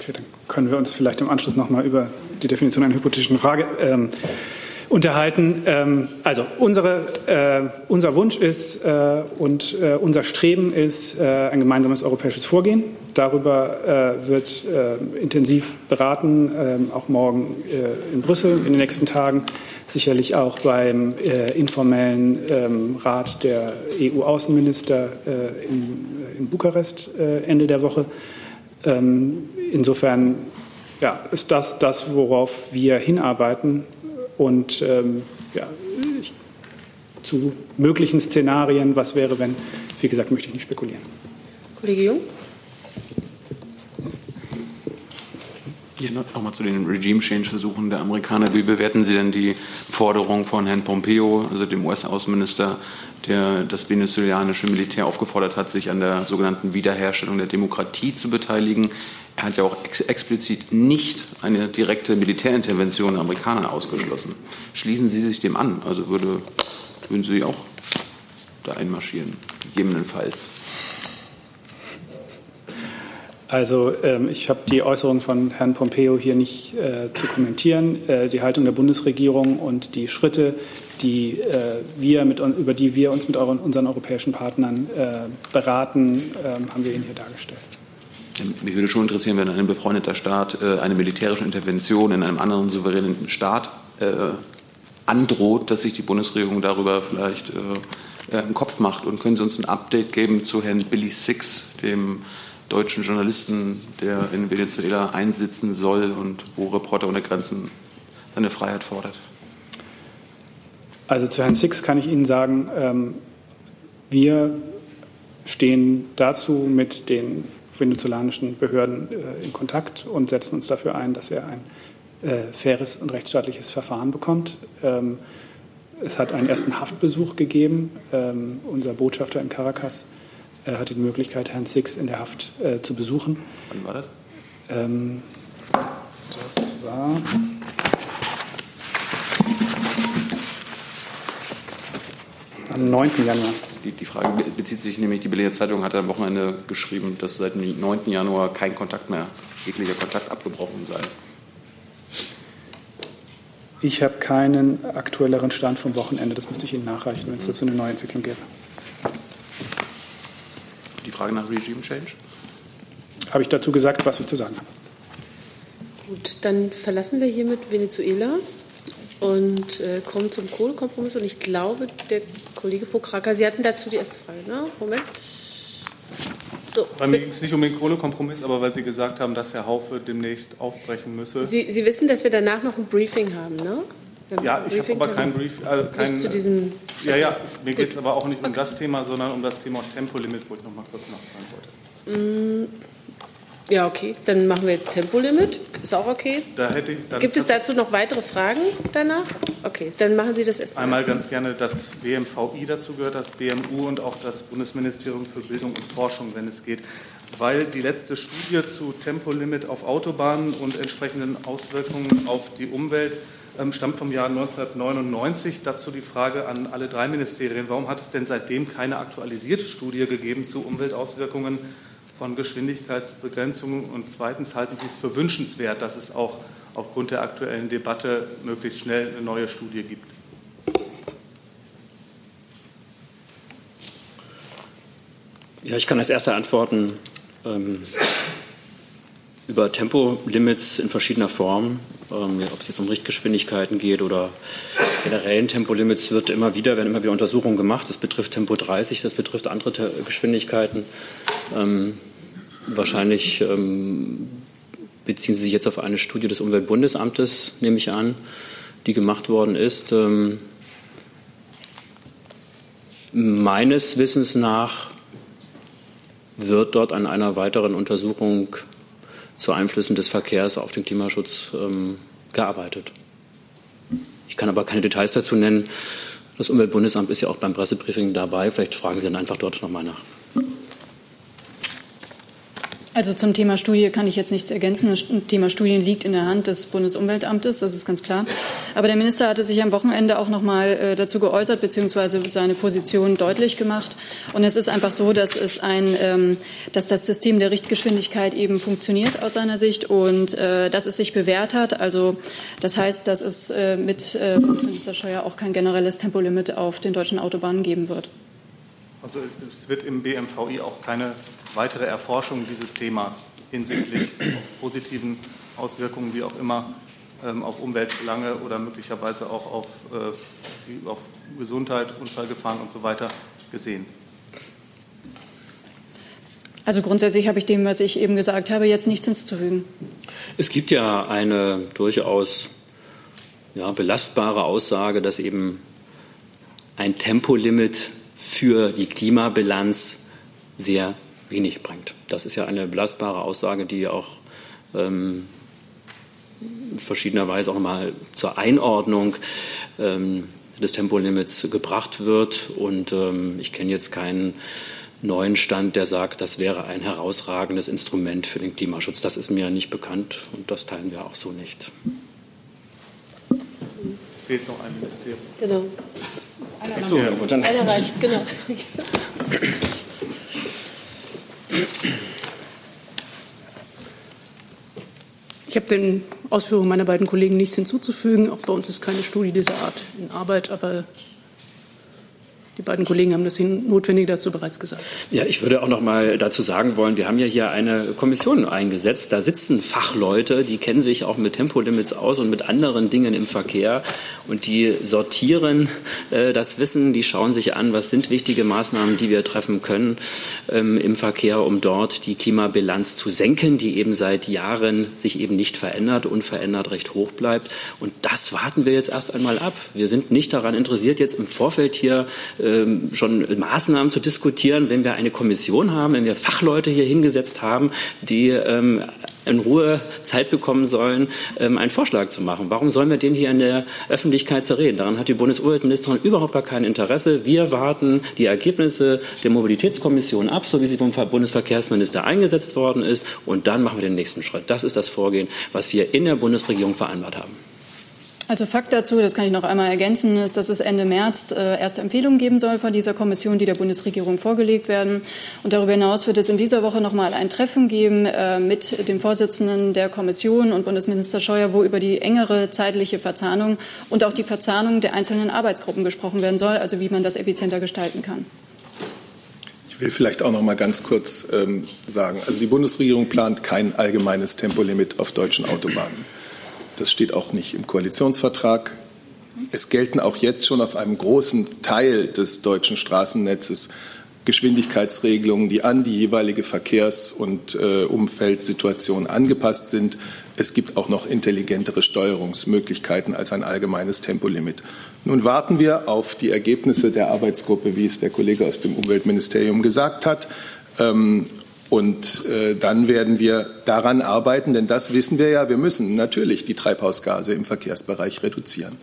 Okay, dann können wir uns vielleicht im Anschluss noch mal über die Definition einer hypothetischen Frage ähm, unterhalten. Ähm, also unsere, äh, unser Wunsch ist äh, und äh, unser Streben ist äh, ein gemeinsames europäisches Vorgehen. Darüber äh, wird äh, intensiv beraten, ähm, auch morgen in Brüssel in den nächsten Tagen sicherlich auch beim äh, informellen ähm, Rat der EU-Außenminister äh, in, in, Bukarest äh, Ende der Woche. Ähm, insofern ja, ist das das, worauf wir hinarbeiten und ähm, ja, ich, zu möglichen Szenarien, was wäre, wenn, wie gesagt, möchte ich nicht spekulieren. Kollege Jung. Hier nochmal zu den Regime-Change-Versuchen der Amerikaner. Wie bewerten Sie denn die Forderung von Herrn Pompeo, also dem US-Außenminister, der das venezuelanische Militär aufgefordert hat, sich an der sogenannten Wiederherstellung der Demokratie zu beteiligen? Er hat ja auch ex explizit nicht eine direkte Militärintervention der Amerikaner ausgeschlossen. Schließen Sie sich dem an? Also würde, würden Sie auch da einmarschieren, gegebenenfalls? Also ähm, ich habe die Äußerung von Herrn Pompeo hier nicht äh, zu kommentieren. Äh, die Haltung der Bundesregierung und die Schritte, die äh, wir mit, über die wir uns mit euren, unseren europäischen Partnern äh, beraten, ähm, haben wir Ihnen hier dargestellt. Mich würde schon interessieren, wenn ein befreundeter Staat äh, eine militärische Intervention in einem anderen souveränen Staat äh, androht, dass sich die Bundesregierung darüber vielleicht im Kopf macht. Und können Sie uns ein Update geben zu Herrn Billy Six, dem deutschen Journalisten, der in Venezuela einsitzen soll und wo Reporter ohne Grenzen seine Freiheit fordert? Also zu Herrn Six kann ich Ihnen sagen, ähm, wir stehen dazu mit den venezolanischen Behörden äh, in Kontakt und setzen uns dafür ein, dass er ein äh, faires und rechtsstaatliches Verfahren bekommt. Ähm, es hat einen ersten Haftbesuch gegeben. Ähm, unser Botschafter in Caracas er hatte die Möglichkeit, Herrn Six in der Haft äh, zu besuchen. Wann war das? Ähm, das war. Am 9. Januar. Die, die, Frage bezieht sich nämlich, die Berliner Zeitung hat am Wochenende geschrieben, dass seit dem 9. Januar kein Kontakt mehr, jeglicher Kontakt abgebrochen sei. Ich habe keinen aktuelleren Stand vom Wochenende. Das müsste ich Ihnen nachreichen, wenn es dazu eine neue Entwicklung gäbe. Frage nach Regime Change? Habe ich dazu gesagt, was ich zu sagen habe. Gut, dann verlassen wir hiermit Venezuela und äh, kommen zum Kohlekompromiss. Und ich glaube, der Kollege Pokraka, Sie hatten dazu die erste Frage, ne? Moment. So, Bei mir ging es nicht um den Kohlekompromiss, aber weil Sie gesagt haben, dass Herr Haufe demnächst aufbrechen müsse. Sie, Sie wissen, dass wir danach noch ein Briefing haben, ne? Ja, ich habe aber kein Brief. Äh, kein, zu diesem ja, ja, mir geht es aber auch nicht um das Thema, sondern um das Thema Tempolimit, wo ich noch mal kurz nachfragen wollte. Mm, ja, okay, dann machen wir jetzt Tempolimit. Ist auch okay. Da hätte ich, Gibt es dazu noch weitere Fragen danach? Okay, dann machen Sie das erst Einmal ganz gerne das BMVI dazu gehört, das BMU und auch das Bundesministerium für Bildung und Forschung, wenn es geht. Weil die letzte Studie zu Tempolimit auf Autobahnen und entsprechenden Auswirkungen auf die Umwelt stammt vom Jahr 1999. Dazu die Frage an alle drei Ministerien. Warum hat es denn seitdem keine aktualisierte Studie gegeben zu Umweltauswirkungen von Geschwindigkeitsbegrenzungen? Und zweitens halten Sie es für wünschenswert, dass es auch aufgrund der aktuellen Debatte möglichst schnell eine neue Studie gibt? Ja, ich kann als erster antworten. Ähm, über Tempolimits in verschiedener Form, ähm, ob es jetzt um Richtgeschwindigkeiten geht oder generellen Tempolimits, wird immer wieder, werden immer wieder Untersuchungen gemacht. Das betrifft Tempo 30, das betrifft andere Te Geschwindigkeiten. Ähm, wahrscheinlich ähm, beziehen Sie sich jetzt auf eine Studie des Umweltbundesamtes, nehme ich an, die gemacht worden ist. Ähm, meines Wissens nach wird dort an einer weiteren Untersuchung zu Einflüssen des Verkehrs auf den Klimaschutz ähm, gearbeitet. Ich kann aber keine Details dazu nennen. Das Umweltbundesamt ist ja auch beim Pressebriefing dabei. Vielleicht fragen Sie dann einfach dort nochmal nach. Also zum Thema Studie kann ich jetzt nichts ergänzen. Das Thema Studien liegt in der Hand des Bundesumweltamtes, das ist ganz klar. Aber der Minister hatte sich am Wochenende auch noch mal äh, dazu geäußert bzw. seine Position deutlich gemacht. Und es ist einfach so, dass es ein, ähm, dass das System der Richtgeschwindigkeit eben funktioniert aus seiner Sicht und äh, dass es sich bewährt hat. Also das heißt, dass es äh, mit Bundesminister Scheuer auch kein generelles Tempolimit auf den deutschen Autobahnen geben wird. Also es wird im BMVI auch keine weitere Erforschung dieses Themas hinsichtlich positiven Auswirkungen, wie auch immer, ähm, auf Umweltbelange oder möglicherweise auch auf, äh, die, auf Gesundheit, Unfallgefahren und so weiter gesehen. Also grundsätzlich habe ich dem, was ich eben gesagt habe, jetzt nichts hinzuzufügen. Es gibt ja eine durchaus ja, belastbare Aussage, dass eben ein Tempolimit für die Klimabilanz sehr wenig bringt. Das ist ja eine belastbare Aussage, die auch ähm, verschiedenerweise auch mal zur Einordnung ähm, des Tempolimits gebracht wird. Und ähm, ich kenne jetzt keinen neuen Stand, der sagt, das wäre ein herausragendes Instrument für den Klimaschutz. Das ist mir nicht bekannt und das teilen wir auch so nicht. Es fehlt noch ein Ministerium. Genau. Einer, so, ja, Einer reicht, genau. Ich habe den Ausführungen meiner beiden Kollegen nichts hinzuzufügen. Auch bei uns ist keine Studie dieser Art in Arbeit, aber die beiden Kollegen haben das Notwendige dazu bereits gesagt. Ja, ich würde auch noch mal dazu sagen wollen, wir haben ja hier eine Kommission eingesetzt. Da sitzen Fachleute, die kennen sich auch mit Tempolimits aus und mit anderen Dingen im Verkehr. Und die sortieren äh, das Wissen, die schauen sich an, was sind wichtige Maßnahmen, die wir treffen können ähm, im Verkehr, um dort die Klimabilanz zu senken, die eben seit Jahren sich eben nicht verändert, unverändert recht hoch bleibt. Und das warten wir jetzt erst einmal ab. Wir sind nicht daran interessiert, jetzt im Vorfeld hier äh, ähm, schon Maßnahmen zu diskutieren, wenn wir eine Kommission haben, wenn wir Fachleute hier hingesetzt haben, die ähm, in Ruhe Zeit bekommen sollen, ähm, einen Vorschlag zu machen. Warum sollen wir den hier in der Öffentlichkeit zerreden? Daran hat die Bundesumweltministerin überhaupt gar kein Interesse. Wir warten die Ergebnisse der Mobilitätskommission ab, so wie sie vom Bundesverkehrsminister eingesetzt worden ist, und dann machen wir den nächsten Schritt. Das ist das Vorgehen, was wir in der Bundesregierung vereinbart haben. Also Fakt dazu, das kann ich noch einmal ergänzen, ist, dass es Ende März äh, erste Empfehlungen geben soll von dieser Kommission, die der Bundesregierung vorgelegt werden. Und darüber hinaus wird es in dieser Woche noch mal ein Treffen geben äh, mit dem Vorsitzenden der Kommission und Bundesminister Scheuer, wo über die engere zeitliche Verzahnung und auch die Verzahnung der einzelnen Arbeitsgruppen gesprochen werden soll, also wie man das effizienter gestalten kann. Ich will vielleicht auch noch mal ganz kurz ähm, sagen, also die Bundesregierung plant kein allgemeines Tempolimit auf deutschen Autobahnen. Das steht auch nicht im Koalitionsvertrag. Es gelten auch jetzt schon auf einem großen Teil des deutschen Straßennetzes Geschwindigkeitsregelungen, die an die jeweilige Verkehrs- und äh, Umfeldsituation angepasst sind. Es gibt auch noch intelligentere Steuerungsmöglichkeiten als ein allgemeines Tempolimit. Nun warten wir auf die Ergebnisse der Arbeitsgruppe, wie es der Kollege aus dem Umweltministerium gesagt hat. Ähm, und äh, dann werden wir daran arbeiten, denn das wissen wir ja, wir müssen natürlich die Treibhausgase im Verkehrsbereich reduzieren.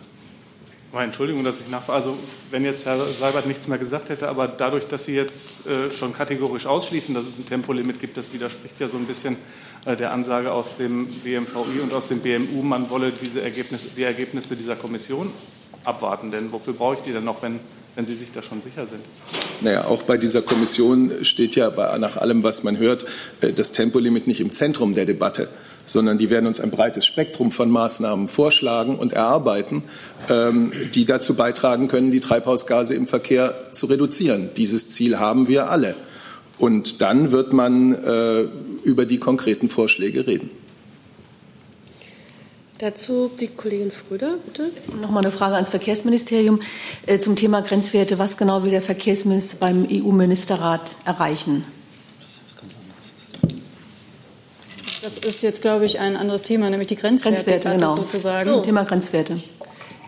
Entschuldigung, dass ich nachfrage. Also, wenn jetzt Herr Seibert nichts mehr gesagt hätte, aber dadurch, dass Sie jetzt äh, schon kategorisch ausschließen, dass es ein Tempolimit gibt, das widerspricht ja so ein bisschen äh, der Ansage aus dem BMVI und aus dem BMU, man wolle diese Ergebnisse, die Ergebnisse dieser Kommission abwarten. Denn wofür brauche ich die denn noch, wenn, wenn Sie sich da schon sicher sind? Naja, auch bei dieser Kommission steht ja bei, nach allem, was man hört, äh, das Tempolimit nicht im Zentrum der Debatte sondern die werden uns ein breites Spektrum von Maßnahmen vorschlagen und erarbeiten, ähm, die dazu beitragen können, die Treibhausgase im Verkehr zu reduzieren. Dieses Ziel haben wir alle. Und dann wird man äh, über die konkreten Vorschläge reden. Dazu die Kollegin Fröder, bitte. Noch mal eine Frage ans Verkehrsministerium äh, zum Thema Grenzwerte. Was genau will der Verkehrsminister beim EU-Ministerrat erreichen? Das ist jetzt, glaube ich, ein anderes Thema, nämlich die Grenzwerte, Grenzwerte genau. sozusagen. So. Thema Grenzwerte.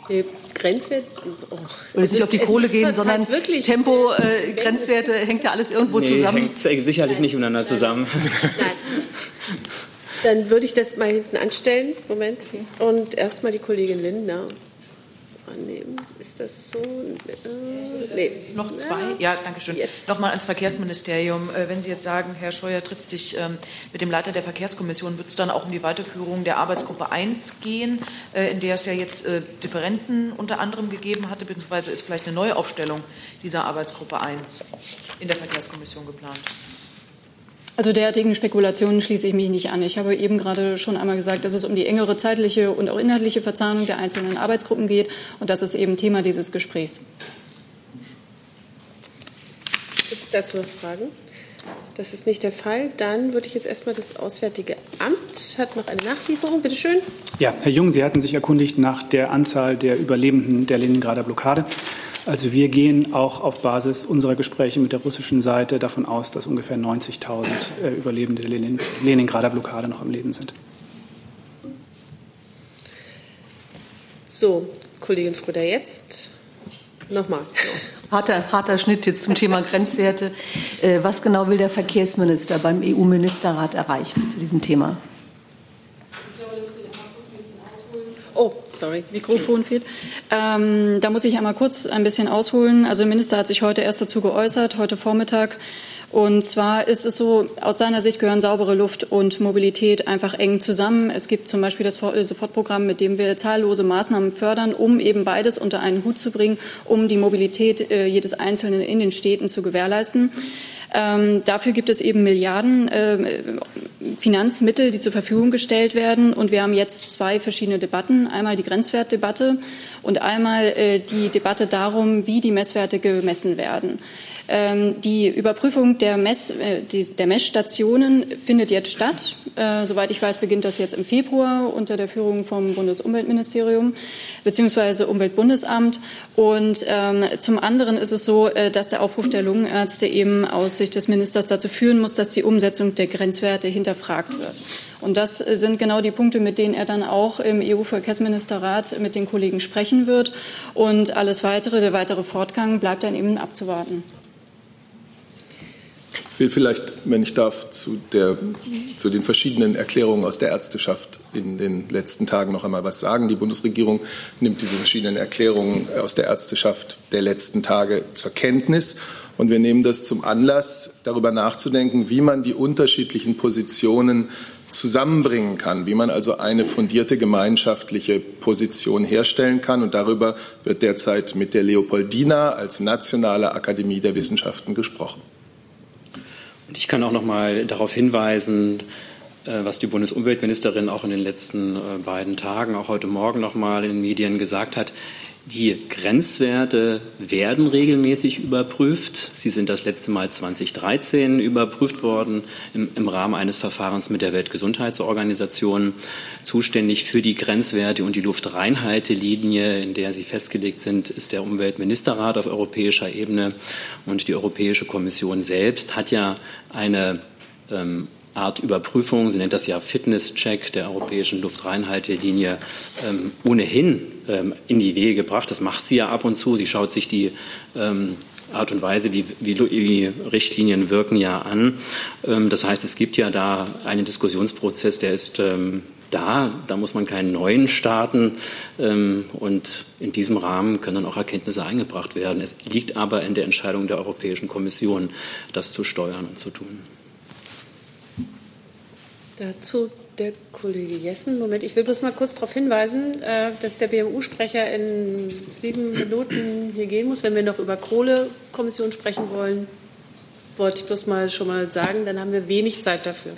Die Grenzwerte. Oh, Will es nicht auf die Kohle gehen, sondern Tempo, äh, Grenzwerte hängt ja alles irgendwo nee, zusammen. Hängt sicherlich Nein. nicht miteinander zusammen. Nein. Dann würde ich das mal hinten anstellen. Moment. Und erstmal die Kollegin Lindner annehmen. Ist das so? Äh, nee. Noch zwei? Ja, danke schön. Yes. Nochmal ans Verkehrsministerium. Äh, wenn Sie jetzt sagen, Herr Scheuer trifft sich ähm, mit dem Leiter der Verkehrskommission, wird es dann auch um die Weiterführung der Arbeitsgruppe 1 gehen, äh, in der es ja jetzt äh, Differenzen unter anderem gegeben hatte, beziehungsweise ist vielleicht eine Neuaufstellung dieser Arbeitsgruppe 1 in der Verkehrskommission geplant? Also derartigen Spekulationen schließe ich mich nicht an. Ich habe eben gerade schon einmal gesagt, dass es um die engere zeitliche und auch inhaltliche Verzahnung der einzelnen Arbeitsgruppen geht. Und das ist eben Thema dieses Gesprächs. Gibt es dazu Fragen? Das ist nicht der Fall. Dann würde ich jetzt erstmal das Auswärtige Amt hat noch eine Nachlieferung. Bitte schön. Ja, Herr Jung, Sie hatten sich erkundigt nach der Anzahl der Überlebenden der Leningrader Blockade. Also wir gehen auch auf Basis unserer Gespräche mit der russischen Seite davon aus, dass ungefähr 90.000 äh, Überlebende der Lenin Leningrader Blockade noch am Leben sind. So, Kollegin Fröder, jetzt nochmal. Harter, harter Schnitt jetzt zum Thema Grenzwerte. Äh, was genau will der Verkehrsminister beim EU-Ministerrat erreichen zu diesem Thema? Oh, sorry, Mikrofon fehlt. Ähm, da muss ich einmal kurz ein bisschen ausholen. Also der Minister hat sich heute erst dazu geäußert, heute Vormittag. Und zwar ist es so, aus seiner Sicht gehören saubere Luft und Mobilität einfach eng zusammen. Es gibt zum Beispiel das äh, Sofortprogramm, mit dem wir zahllose Maßnahmen fördern, um eben beides unter einen Hut zu bringen, um die Mobilität äh, jedes Einzelnen in den Städten zu gewährleisten. Ähm, dafür gibt es eben Milliarden äh, Finanzmittel, die zur Verfügung gestellt werden. Und wir haben jetzt zwei verschiedene Debatten. Einmal die Grenzwertdebatte und einmal äh, die Debatte darum, wie die Messwerte gemessen werden. Ähm, die Überprüfung der, Mess, äh, der Messstationen findet jetzt statt. Äh, soweit ich weiß, beginnt das jetzt im Februar unter der Führung vom Bundesumweltministerium bzw. Umweltbundesamt. Und ähm, zum anderen ist es so, äh, dass der Aufruf der Lungenärzte eben aus Sicht des Ministers dazu führen muss, dass die Umsetzung der Grenzwerte hinterfragt wird. Und das sind genau die Punkte, mit denen er dann auch im EU-Verkehrsministerrat mit den Kollegen sprechen wird. Und alles weitere, der weitere Fortgang bleibt dann eben abzuwarten. Ich will vielleicht, wenn ich darf, zu, der, zu den verschiedenen Erklärungen aus der Ärzteschaft in den letzten Tagen noch einmal was sagen. Die Bundesregierung nimmt diese verschiedenen Erklärungen aus der Ärzteschaft der letzten Tage zur Kenntnis. Und wir nehmen das zum Anlass, darüber nachzudenken, wie man die unterschiedlichen Positionen zusammenbringen kann, wie man also eine fundierte gemeinschaftliche Position herstellen kann. Und darüber wird derzeit mit der Leopoldina als nationale Akademie der Wissenschaften gesprochen. Und ich kann auch noch mal darauf hinweisen, äh, was die Bundesumweltministerin auch in den letzten äh, beiden Tagen, auch heute Morgen noch mal in den Medien gesagt hat. Die Grenzwerte werden regelmäßig überprüft. Sie sind das letzte Mal 2013 überprüft worden im, im, Rahmen eines Verfahrens mit der Weltgesundheitsorganisation. Zuständig für die Grenzwerte und die Luftreinhaltelinie, in der sie festgelegt sind, ist der Umweltministerrat auf europäischer Ebene. Und die Europäische Kommission selbst hat ja eine ähm, Art Überprüfung, sie nennt das ja Fitnesscheck der europäischen Luftreinhaltelinie, ähm, ohnehin ähm, in die Wege gebracht. Das macht sie ja ab und zu. Sie schaut sich die ähm, Art und Weise, wie, wie, wie, Richtlinien wirken, ja an. Ähm, das heißt, es gibt ja da einen Diskussionsprozess, der ist ähm, da. Da muss man keinen neuen starten. Ähm, und in diesem Rahmen können dann auch Erkenntnisse eingebracht werden. Es liegt aber in der Entscheidung der Europäischen Kommission, das zu steuern und zu tun. Dazu der Kollege Jessen. Moment, ich will bloß mal kurz darauf hinweisen, äh, dass der BMU-Sprecher in sieben Minuten hier gehen muss. Wenn wir noch über Kohlekommission sprechen wollen, wollte ich bloß mal schon mal sagen, dann haben wir wenig Zeit dafür.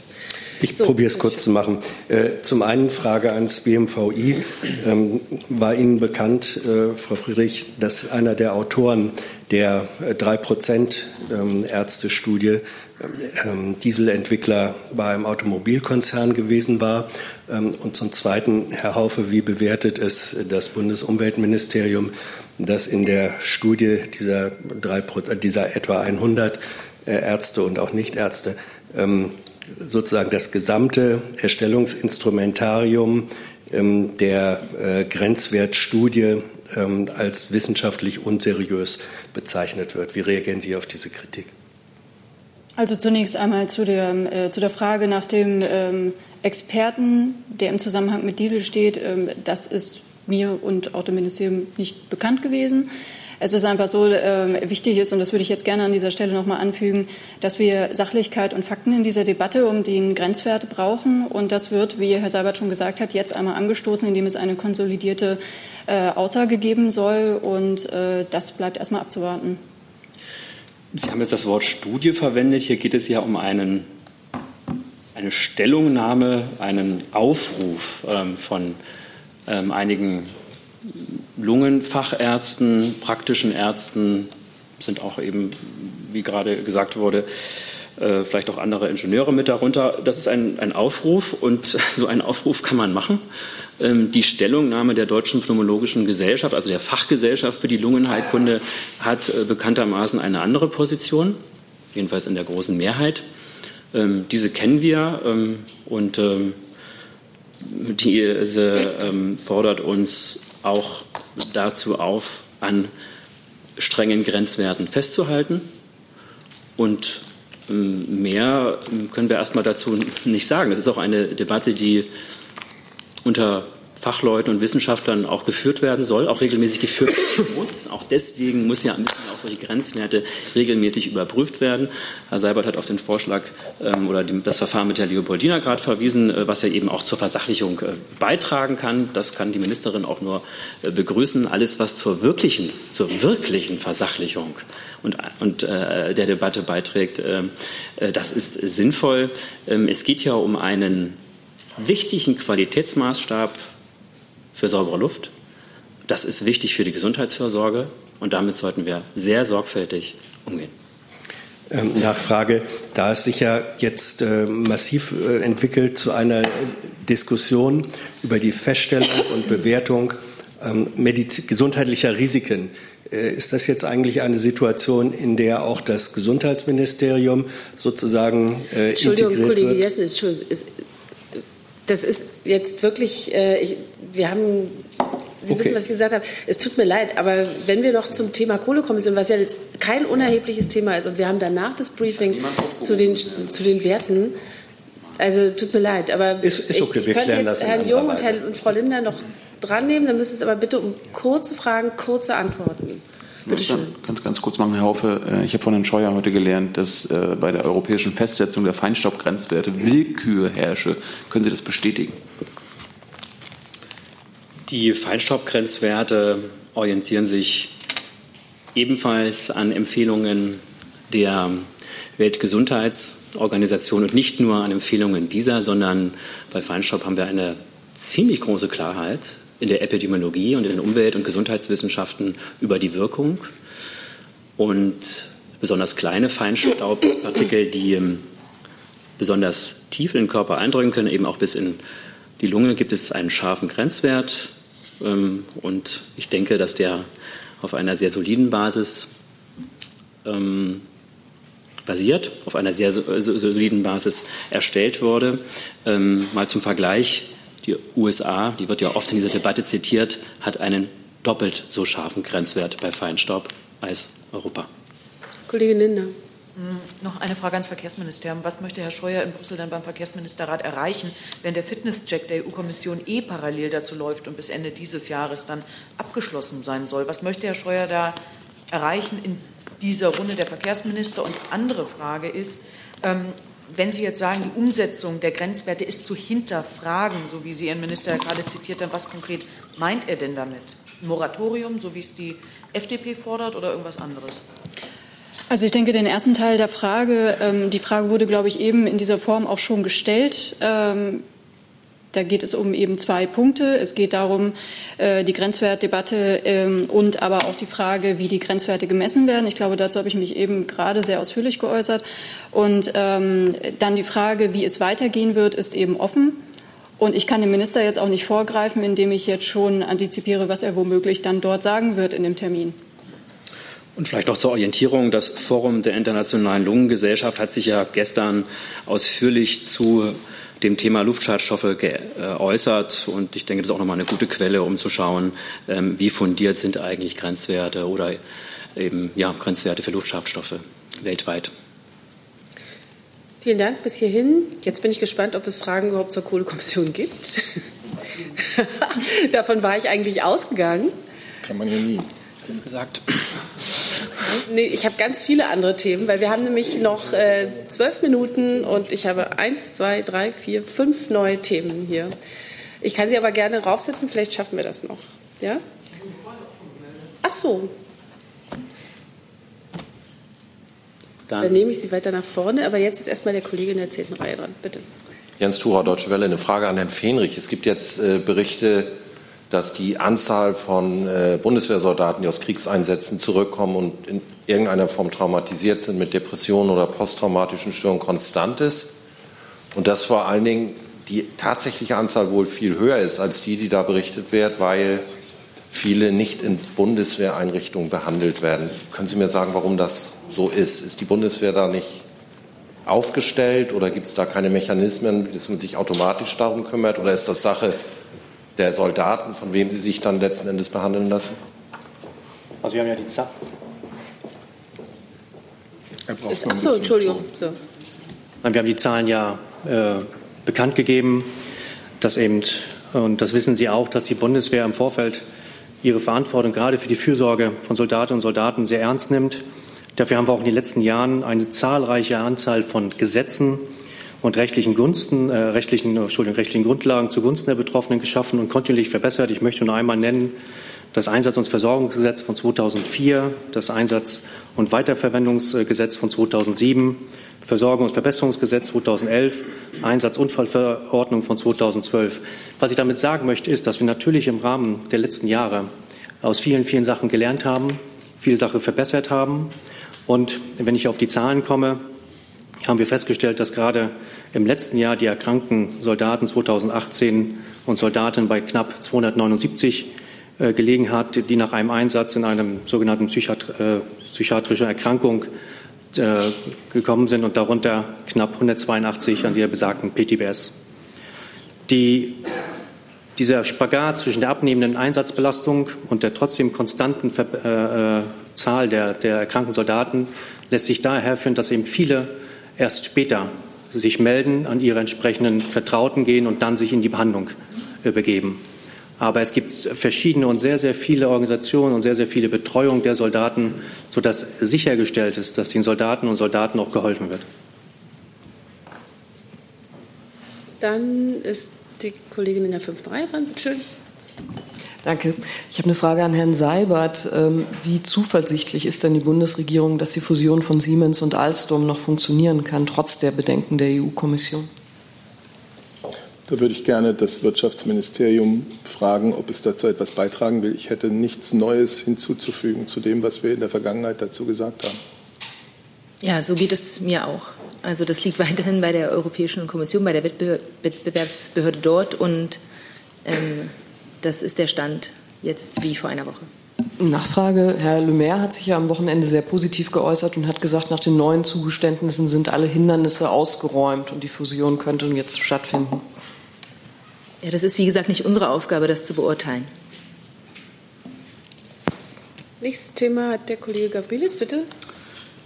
Ich so, probiere es kurz zu machen. Äh, zum einen Frage ans BMVI. Ähm, war Ihnen bekannt, äh, Frau Friedrich, dass einer der Autoren der 3% ähm, Ärzte-Studie ähm, Dieselentwickler bei einem Automobilkonzern gewesen war. Ähm, und zum Zweiten, Herr Haufe, wie bewertet es das Bundesumweltministerium, dass in der Studie dieser, drei, dieser etwa 100 äh, Ärzte und auch Nichtärzte ähm, sozusagen das gesamte Erstellungsinstrumentarium der äh, Grenzwertstudie als wissenschaftlich unseriös bezeichnet wird. Wie reagieren Sie auf diese Kritik? Also zunächst einmal zu der, äh, zu der Frage nach dem ähm, Experten, der im Zusammenhang mit Diesel steht. Ähm, das ist mir und auch dem Ministerium nicht bekannt gewesen. Es ist einfach so äh, wichtig ist, und das würde ich jetzt gerne an dieser Stelle noch mal anfügen, dass wir Sachlichkeit und Fakten in dieser Debatte um den Grenzwert brauchen. Und das wird, wie Herr Seibert schon gesagt hat, jetzt einmal angestoßen, indem es eine konsolidierte äh, Aussage geben soll. Und äh, das bleibt erstmal abzuwarten. Sie haben jetzt das Wort Studie verwendet. Hier geht es ja um einen, eine Stellungnahme, einen Aufruf ähm, von ähm, einigen Lungenfachärzten, praktischen Ärzten, sind auch eben, wie gerade gesagt wurde, äh, vielleicht auch andere Ingenieure mit darunter. Das ist ein, ein Aufruf und so einen Aufruf kann man machen. Ähm, die Stellungnahme der Deutschen Pneumologischen Gesellschaft, also der Fachgesellschaft für die Lungenheilkunde, hat äh, bekanntermaßen eine andere Position, jedenfalls in der großen Mehrheit. Ähm, diese kennen wir ähm, und diese fordert uns auch dazu auf, an strengen Grenzwerten festzuhalten und Mehr können wir erstmal dazu nicht sagen. Das ist auch eine Debatte, die unter Fachleuten und Wissenschaftlern auch geführt werden soll, auch regelmäßig geführt werden muss. Auch deswegen muss ja müssen auch solche Grenzwerte regelmäßig überprüft werden. Herr Seibert hat auf den Vorschlag ähm, oder dem, das Verfahren mit der Leopoldina gerade verwiesen, äh, was ja eben auch zur Versachlichung äh, beitragen kann. Das kann die Ministerin auch nur äh, begrüßen. Alles, was zur wirklichen, zur wirklichen Versachlichung und, und äh, der Debatte beiträgt, äh, das ist sinnvoll. Ähm, es geht ja um einen wichtigen Qualitätsmaßstab für saubere Luft. Das ist wichtig für die Gesundheitsfürsorge und damit sollten wir sehr sorgfältig umgehen. Ähm, Nachfrage, da es sich ja jetzt äh, massiv äh, entwickelt zu einer Diskussion über die Feststellung und Bewertung ähm, gesundheitlicher Risiken. Äh, ist das jetzt eigentlich eine Situation, in der auch das Gesundheitsministerium sozusagen äh, Entschuldigung, integriert Kollege wird? Jessen, Entschuldigung, das ist jetzt wirklich, äh, ich, wir haben, Sie okay. wissen, was ich gesagt habe. Es tut mir leid, aber wenn wir noch zum Thema Kohlekommission, was ja jetzt kein unerhebliches Thema ist, und wir haben danach das Briefing zu den, zu den Werten, also tut mir leid, aber ist, ist okay. ich, ich könnte jetzt Herrn Jung und, Herrn, und Frau Linder noch dran nehmen, dann müssen Sie es aber bitte um kurze Fragen, kurze Antworten. Bitte schön. Ganz, ganz kurz machen, Herr Haufe. Äh, ich habe von Herrn Scheuer heute gelernt, dass äh, bei der europäischen Festsetzung der Feinstaubgrenzwerte Willkür herrsche. Können Sie das bestätigen? Die Feinstaubgrenzwerte orientieren sich ebenfalls an Empfehlungen der Weltgesundheitsorganisation und nicht nur an Empfehlungen dieser, sondern bei Feinstaub haben wir eine ziemlich große Klarheit in der Epidemiologie und in den Umwelt- und Gesundheitswissenschaften über die Wirkung. Und besonders kleine Feinstaubpartikel, die ähm, besonders tief in den Körper eindringen können, eben auch bis in die Lunge, gibt es einen scharfen Grenzwert. Ähm, und ich denke, dass der auf einer sehr soliden Basis ähm, basiert, auf einer sehr soliden Basis erstellt wurde. Ähm, mal zum Vergleich, die USA, die wird ja oft in dieser Debatte zitiert, hat einen doppelt so scharfen Grenzwert bei Feinstaub als Europa. Kollegin Lindner. Hm, noch eine Frage ans Verkehrsministerium. Was möchte Herr Scheuer in Brüssel dann beim Verkehrsministerrat erreichen, wenn der Fitnesscheck der EU-Kommission eh parallel dazu läuft und bis Ende dieses Jahres dann abgeschlossen sein soll? Was möchte Herr Scheuer da erreichen in dieser Runde der Verkehrsminister? Und andere Frage ist, ähm, wenn Sie jetzt sagen, die Umsetzung der Grenzwerte ist zu hinterfragen, so wie Sie Ihren Minister gerade zitiert haben, was konkret meint er denn damit? Moratorium, so wie es die FDP fordert, oder irgendwas anderes? Also ich denke, den ersten Teil der Frage, ähm, die Frage wurde, glaube ich, eben in dieser Form auch schon gestellt. Ähm, da geht es um eben zwei Punkte. Es geht darum, äh, die Grenzwertdebatte ähm, und aber auch die Frage, wie die Grenzwerte gemessen werden. Ich glaube, dazu habe ich mich eben gerade sehr ausführlich geäußert. Und ähm, dann die Frage, wie es weitergehen wird, ist eben offen. Und ich kann dem Minister jetzt auch nicht vorgreifen, indem ich jetzt schon antizipiere, was er womöglich dann dort sagen wird in dem Termin. Und vielleicht noch zur Orientierung. Das Forum der Internationalen Lungengesellschaft hat sich ja gestern ausführlich zu dem Thema Luftschadstoffe geäußert. Und ich denke, das ist auch nochmal eine gute Quelle, um zu schauen, ähm, wie fundiert sind eigentlich Grenzwerte oder eben ja, Grenzwerte für Luftschadstoffe weltweit. Vielen Dank bis hierhin. Jetzt bin ich gespannt, ob es Fragen überhaupt zur Kohlekommission gibt. Davon war ich eigentlich ausgegangen. Kann man ja nie. Alles gesagt. Nee, ich habe ganz viele andere Themen, weil wir haben nämlich noch äh, zwölf Minuten und ich habe eins, zwei, drei, vier, fünf neue Themen hier. Ich kann sie aber gerne raufsetzen, vielleicht schaffen wir das noch. Ja? Ach so. Dann, Dann nehme ich sie weiter nach vorne, aber jetzt ist erstmal der Kollege in der zehnten Reihe dran. Bitte. Jens Thurer, Deutsche Welle. Eine Frage an Herrn Fenrich. Es gibt jetzt äh, Berichte dass die Anzahl von äh, Bundeswehrsoldaten, die aus Kriegseinsätzen zurückkommen und in irgendeiner Form traumatisiert sind mit Depressionen oder posttraumatischen Störungen, konstant ist. Und dass vor allen Dingen die tatsächliche Anzahl wohl viel höher ist als die, die da berichtet wird, weil viele nicht in Bundeswehreinrichtungen behandelt werden. Können Sie mir sagen, warum das so ist? Ist die Bundeswehr da nicht aufgestellt oder gibt es da keine Mechanismen, dass man sich automatisch darum kümmert? Oder ist das Sache der Soldaten, von wem sie sich dann letzten Endes behandeln lassen? Also wir haben ja die Zahlen. Achso, Entschuldigung. So. Wir haben die Zahlen ja äh, bekannt gegeben, dass eben, und das wissen Sie auch, dass die Bundeswehr im Vorfeld ihre Verantwortung gerade für die Fürsorge von Soldatinnen und Soldaten sehr ernst nimmt. Dafür haben wir auch in den letzten Jahren eine zahlreiche Anzahl von Gesetzen und rechtlichen Gunsten, äh, rechtlichen, Entschuldigung, rechtlichen Grundlagen zugunsten der Betroffenen geschaffen und kontinuierlich verbessert. Ich möchte nur einmal nennen das Einsatz- und Versorgungsgesetz von 2004, das Einsatz- und Weiterverwendungsgesetz von 2007, Versorgung- und Verbesserungsgesetz 2011, Einsatzunfallverordnung von 2012. Was ich damit sagen möchte, ist, dass wir natürlich im Rahmen der letzten Jahre aus vielen, vielen Sachen gelernt haben, viele Sachen verbessert haben. Und wenn ich auf die Zahlen komme, haben wir festgestellt, dass gerade im letzten Jahr die erkrankten Soldaten 2018 und Soldatinnen bei knapp 279 äh, gelegen hat, die nach einem Einsatz in einem sogenannten Psychiat äh, psychiatrischen Erkrankung äh, gekommen sind und darunter knapp 182 an der besagten PTBS. Die, dieser Spagat zwischen der abnehmenden Einsatzbelastung und der trotzdem konstanten Ver äh, Zahl der, der erkrankten Soldaten lässt sich daher führen, dass eben viele erst später sich melden, an ihre entsprechenden Vertrauten gehen und dann sich in die Behandlung äh, begeben. Aber es gibt verschiedene und sehr, sehr viele Organisationen und sehr, sehr viele Betreuung der Soldaten, sodass sichergestellt ist, dass den Soldaten und Soldaten auch geholfen wird. Dann ist die Kollegin in der fünften Reihe dran. Bitte schön. Danke. Ich habe eine Frage an Herrn Seibert. Ähm, wie zuversichtlich ist denn die Bundesregierung, dass die Fusion von Siemens und Alstom noch funktionieren kann, trotz der Bedenken der EU-Kommission? Da würde ich gerne das Wirtschaftsministerium fragen, ob es dazu etwas beitragen will. Ich hätte nichts Neues hinzuzufügen zu dem, was wir in der Vergangenheit dazu gesagt haben. Ja, so geht es mir auch. Also das liegt weiterhin bei der Europäischen Kommission, bei der Wettbewerbsbehörde dort und ähm, das ist der Stand jetzt wie vor einer Woche. Nachfrage. Herr Le Maire hat sich ja am Wochenende sehr positiv geäußert und hat gesagt, nach den neuen Zugeständnissen sind alle Hindernisse ausgeräumt und die Fusion könnte jetzt stattfinden. Ja, das ist wie gesagt nicht unsere Aufgabe, das zu beurteilen. Nächstes Thema hat der Kollege Gavrilis, bitte.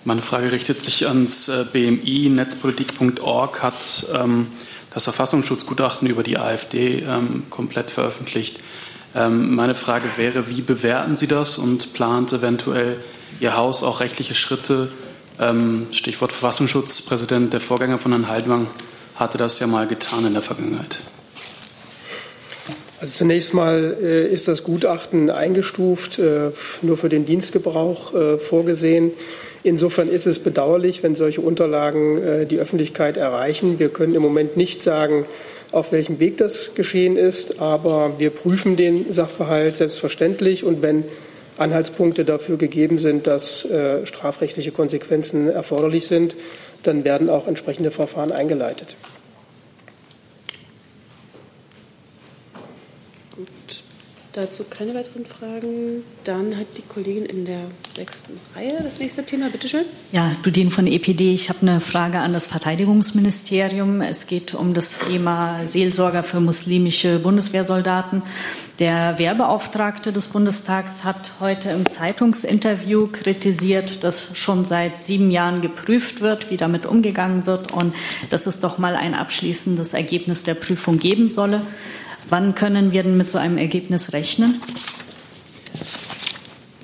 Meine Frage richtet sich ans äh, BMI. Netzpolitik.org hat ähm, das Verfassungsschutzgutachten über die AfD ähm, komplett veröffentlicht. Ähm, meine Frage wäre, wie bewerten Sie das und plant eventuell Ihr Haus auch rechtliche Schritte? Ähm, Stichwort Verfassungsschutz. Präsident, der Vorgänger von Herrn Heidwang, hatte das ja mal getan in der Vergangenheit. Also zunächst mal äh, ist das Gutachten eingestuft, äh, nur für den Dienstgebrauch äh, vorgesehen. Insofern ist es bedauerlich, wenn solche Unterlagen äh, die Öffentlichkeit erreichen. Wir können im Moment nicht sagen, auf welchem Weg das geschehen ist. Aber wir prüfen den Sachverhalt selbstverständlich. Und wenn Anhaltspunkte dafür gegeben sind, dass äh, strafrechtliche Konsequenzen erforderlich sind, dann werden auch entsprechende Verfahren eingeleitet. Dazu keine weiteren Fragen. Dann hat die Kollegin in der sechsten Reihe das nächste Thema. Bitte schön. Ja, Dudin von EPD. Ich habe eine Frage an das Verteidigungsministerium. Es geht um das Thema Seelsorger für muslimische Bundeswehrsoldaten. Der Wehrbeauftragte des Bundestags hat heute im Zeitungsinterview kritisiert, dass schon seit sieben Jahren geprüft wird, wie damit umgegangen wird und dass es doch mal ein abschließendes Ergebnis der Prüfung geben solle. Wann können wir denn mit so einem Ergebnis rechnen?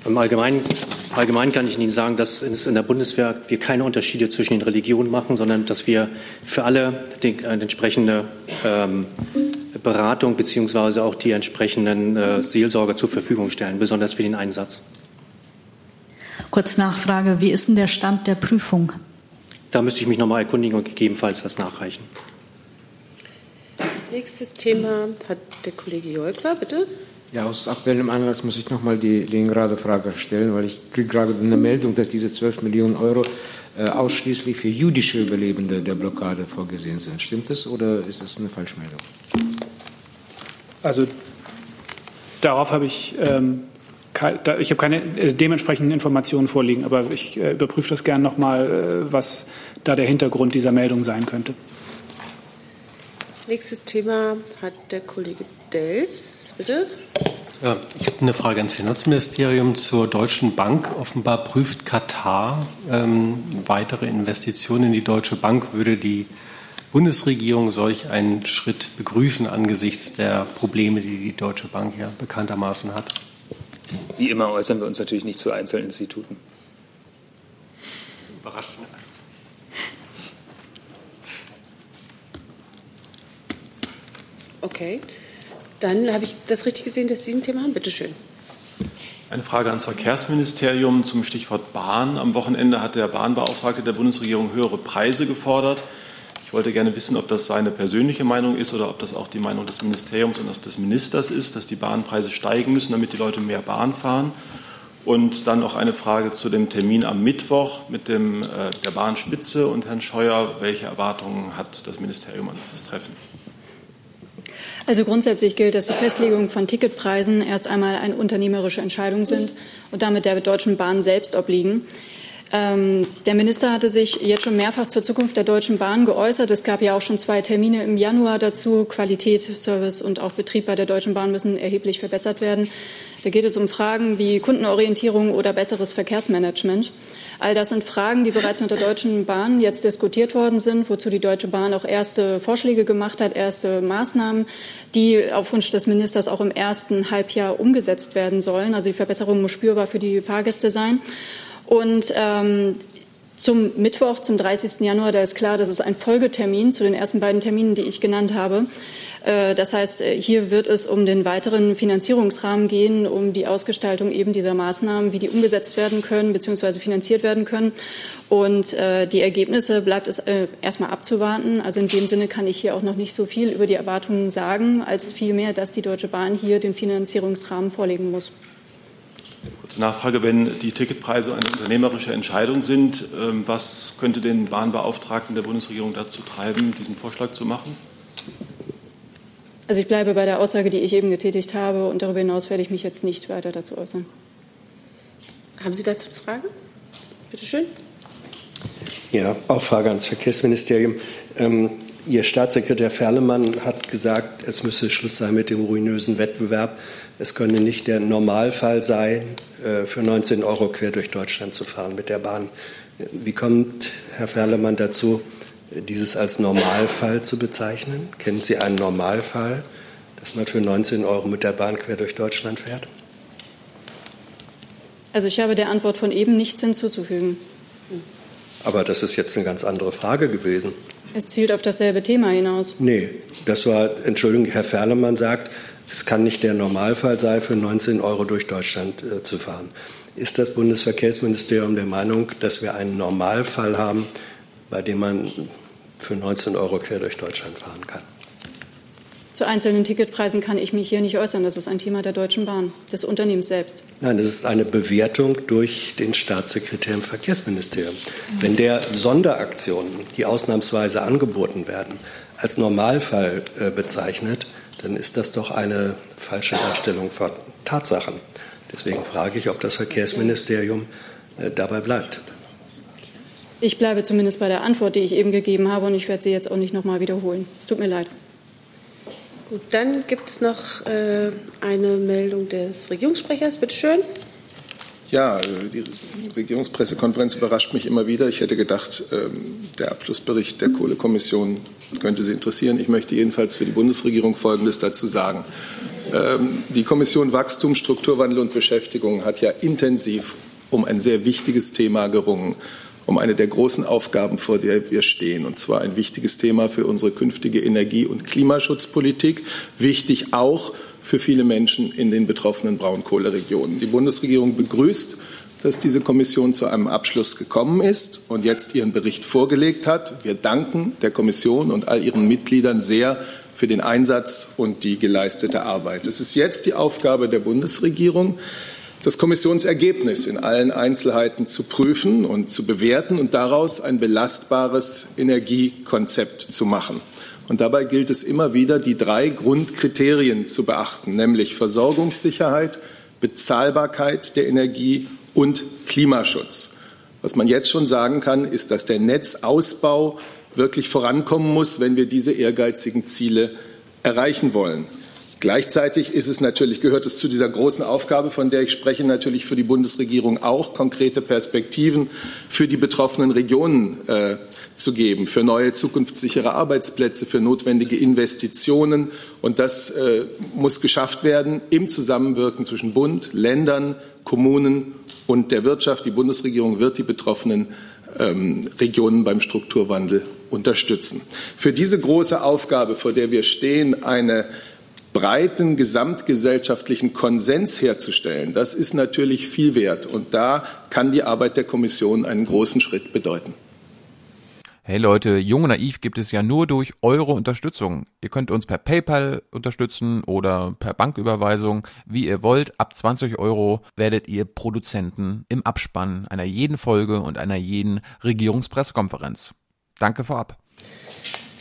Im Allgemeinen, allgemein kann ich Ihnen sagen, dass in der Bundeswehr wir keine Unterschiede zwischen den Religionen machen, sondern dass wir für alle die, äh, entsprechende ähm, Beratung beziehungsweise auch die entsprechenden äh, Seelsorger zur Verfügung stellen, besonders für den Einsatz. Kurz Nachfrage, wie ist denn der Stand der Prüfung? Da müsste ich mich noch mal erkundigen und gegebenenfalls was nachreichen. Nächstes Thema hat der Kollege Jolkwa, bitte. Ja, aus aktuellem Anlass muss ich noch mal die Leningrader Frage stellen, weil ich kriege gerade eine Meldung, dass diese 12 Millionen Euro äh, ausschließlich für jüdische Überlebende der Blockade vorgesehen sind. Stimmt das oder ist das eine Falschmeldung? Also darauf habe ich, ähm, ich habe keine äh, dementsprechenden Informationen vorliegen, aber ich äh, überprüfe das gerne noch mal, äh, was da der Hintergrund dieser Meldung sein könnte. Nächstes Thema hat der Kollege Delfs, bitte. Ja, ich habe eine Frage ans Finanzministerium zur Deutschen Bank. Offenbar prüft Katar ähm, weitere Investitionen in die Deutsche Bank. Würde die Bundesregierung solch einen Schritt begrüßen angesichts der Probleme, die die Deutsche Bank ja bekanntermaßen hat? Wie immer äußern wir uns natürlich nicht zu Einzelinstituten. Überrascht. Okay. Dann habe ich das richtig gesehen, dass Sie ein Thema haben. Bitte schön. Eine Frage ans Verkehrsministerium zum Stichwort Bahn. Am Wochenende hat der Bahnbeauftragte der Bundesregierung höhere Preise gefordert. Ich wollte gerne wissen, ob das seine persönliche Meinung ist oder ob das auch die Meinung des Ministeriums und des Ministers ist, dass die Bahnpreise steigen müssen, damit die Leute mehr Bahn fahren. Und dann noch eine Frage zu dem Termin am Mittwoch mit dem, äh, der Bahnspitze und Herrn Scheuer. Welche Erwartungen hat das Ministerium an dieses Treffen? Also grundsätzlich gilt, dass die Festlegung von Ticketpreisen erst einmal eine unternehmerische Entscheidung sind und damit der Deutschen Bahn selbst obliegen. Ähm, der Minister hatte sich jetzt schon mehrfach zur Zukunft der Deutschen Bahn geäußert. Es gab ja auch schon zwei Termine im Januar dazu. Qualität, Service und auch Betrieb bei der Deutschen Bahn müssen erheblich verbessert werden. Da geht es um Fragen wie Kundenorientierung oder besseres Verkehrsmanagement. All das sind Fragen, die bereits mit der Deutschen Bahn jetzt diskutiert worden sind, wozu die Deutsche Bahn auch erste Vorschläge gemacht hat, erste Maßnahmen, die auf Wunsch des Ministers auch im ersten Halbjahr umgesetzt werden sollen. Also die Verbesserung muss spürbar für die Fahrgäste sein. Und ähm, zum Mittwoch, zum 30. Januar, da ist klar, das ist ein Folgetermin zu den ersten beiden Terminen, die ich genannt habe. Äh, das heißt, äh, hier wird es um den weiteren Finanzierungsrahmen gehen, um die Ausgestaltung eben dieser Maßnahmen, wie die umgesetzt werden können bzw. finanziert werden können. Und äh, die Ergebnisse bleibt es erstmal abzuwarten. Also in dem Sinne kann ich hier auch noch nicht so viel über die Erwartungen sagen, als vielmehr, dass die Deutsche Bahn hier den Finanzierungsrahmen vorlegen muss. Nachfrage, wenn die Ticketpreise eine unternehmerische Entscheidung sind, ähm, was könnte den Bahnbeauftragten der Bundesregierung dazu treiben, diesen Vorschlag zu machen? Also ich bleibe bei der Aussage, die ich eben getätigt habe, und darüber hinaus werde ich mich jetzt nicht weiter dazu äußern. Haben Sie dazu eine Frage? Bitte schön. Ja, auch Frage ans Verkehrsministerium. Ähm, Ihr Staatssekretär Ferlemann hat gesagt, es müsse Schluss sein mit dem ruinösen Wettbewerb. Es könne nicht der Normalfall sein, äh, für 19 Euro quer durch Deutschland zu fahren mit der Bahn. Wie kommt Herr Ferlemann dazu, dieses als Normalfall zu bezeichnen? Kennen Sie einen Normalfall, dass man für 19 Euro mit der Bahn quer durch Deutschland fährt? Also ich habe der Antwort von eben nichts hinzuzufügen. Aber das ist jetzt eine ganz andere Frage gewesen. Es zielt auf dasselbe Thema hinaus. Nee, das war, Entschuldigung, Herr Ferlemann sagt, es kann nicht der Normalfall sein, für 19 Euro durch Deutschland äh, zu fahren. Ist das Bundesverkehrsministerium der Meinung, dass wir einen Normalfall haben, bei dem man für 19 Euro quer durch Deutschland fahren kann. Zu einzelnen Ticketpreisen kann ich mich hier nicht äußern. Das ist ein Thema der Deutschen Bahn, des Unternehmens selbst. Nein, das ist eine Bewertung durch den Staatssekretär im Verkehrsministerium. Wenn der Sonderaktionen, die ausnahmsweise angeboten werden, als Normalfall äh, bezeichnet, dann ist das doch eine falsche Darstellung von Tatsachen. Deswegen frage ich, ob das Verkehrsministerium äh, dabei bleibt. Ich bleibe zumindest bei der Antwort, die ich eben gegeben habe, und ich werde sie jetzt auch nicht noch mal wiederholen. Es tut mir leid. Gut, dann gibt es noch äh, eine Meldung des Regierungssprechers. Bitte schön. Ja, äh, die Regierungspressekonferenz überrascht mich immer wieder. Ich hätte gedacht, ähm, der Abschlussbericht der Kohlekommission könnte Sie interessieren. Ich möchte jedenfalls für die Bundesregierung Folgendes dazu sagen. Ähm, die Kommission Wachstum, Strukturwandel und Beschäftigung hat ja intensiv um ein sehr wichtiges Thema gerungen um eine der großen Aufgaben, vor der wir stehen. Und zwar ein wichtiges Thema für unsere künftige Energie- und Klimaschutzpolitik, wichtig auch für viele Menschen in den betroffenen Braunkohleregionen. Die Bundesregierung begrüßt, dass diese Kommission zu einem Abschluss gekommen ist und jetzt ihren Bericht vorgelegt hat. Wir danken der Kommission und all ihren Mitgliedern sehr für den Einsatz und die geleistete Arbeit. Es ist jetzt die Aufgabe der Bundesregierung, das Kommissionsergebnis in allen Einzelheiten zu prüfen und zu bewerten und daraus ein belastbares Energiekonzept zu machen. Und dabei gilt es immer wieder, die drei Grundkriterien zu beachten, nämlich Versorgungssicherheit, Bezahlbarkeit der Energie und Klimaschutz. Was man jetzt schon sagen kann, ist, dass der Netzausbau wirklich vorankommen muss, wenn wir diese ehrgeizigen Ziele erreichen wollen. Gleichzeitig ist es natürlich, gehört es zu dieser großen Aufgabe, von der ich spreche, natürlich für die Bundesregierung auch konkrete Perspektiven für die betroffenen Regionen äh, zu geben, für neue zukunftssichere Arbeitsplätze, für notwendige Investitionen. Und das äh, muss geschafft werden im Zusammenwirken zwischen Bund, Ländern, Kommunen und der Wirtschaft. Die Bundesregierung wird die betroffenen ähm, Regionen beim Strukturwandel unterstützen. Für diese große Aufgabe, vor der wir stehen, eine breiten gesamtgesellschaftlichen Konsens herzustellen, das ist natürlich viel wert. Und da kann die Arbeit der Kommission einen großen Schritt bedeuten. Hey Leute, Jung und Naiv gibt es ja nur durch eure Unterstützung. Ihr könnt uns per PayPal unterstützen oder per Banküberweisung, wie ihr wollt. Ab 20 Euro werdet ihr Produzenten im Abspann einer jeden Folge und einer jeden Regierungspressekonferenz. Danke vorab.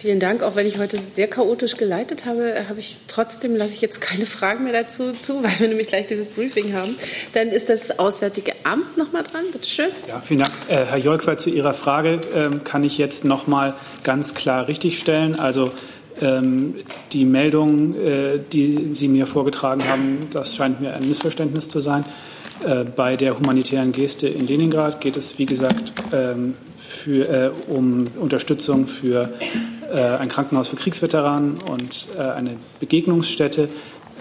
Vielen Dank. Auch wenn ich heute sehr chaotisch geleitet habe, habe ich trotzdem lasse ich jetzt keine Fragen mehr dazu zu, weil wir nämlich gleich dieses Briefing haben. Dann ist das Auswärtige Amt noch mal dran. Bitte schön. Ja, vielen Dank, äh, Herr Jolkwald. Zu Ihrer Frage ähm, kann ich jetzt noch mal ganz klar richtigstellen. Also ähm, die Meldung, äh, die Sie mir vorgetragen haben, das scheint mir ein Missverständnis zu sein. Äh, bei der humanitären Geste in Leningrad geht es, wie gesagt, ähm, für, äh, um Unterstützung für äh, ein Krankenhaus für Kriegsveteranen und äh, eine Begegnungsstätte.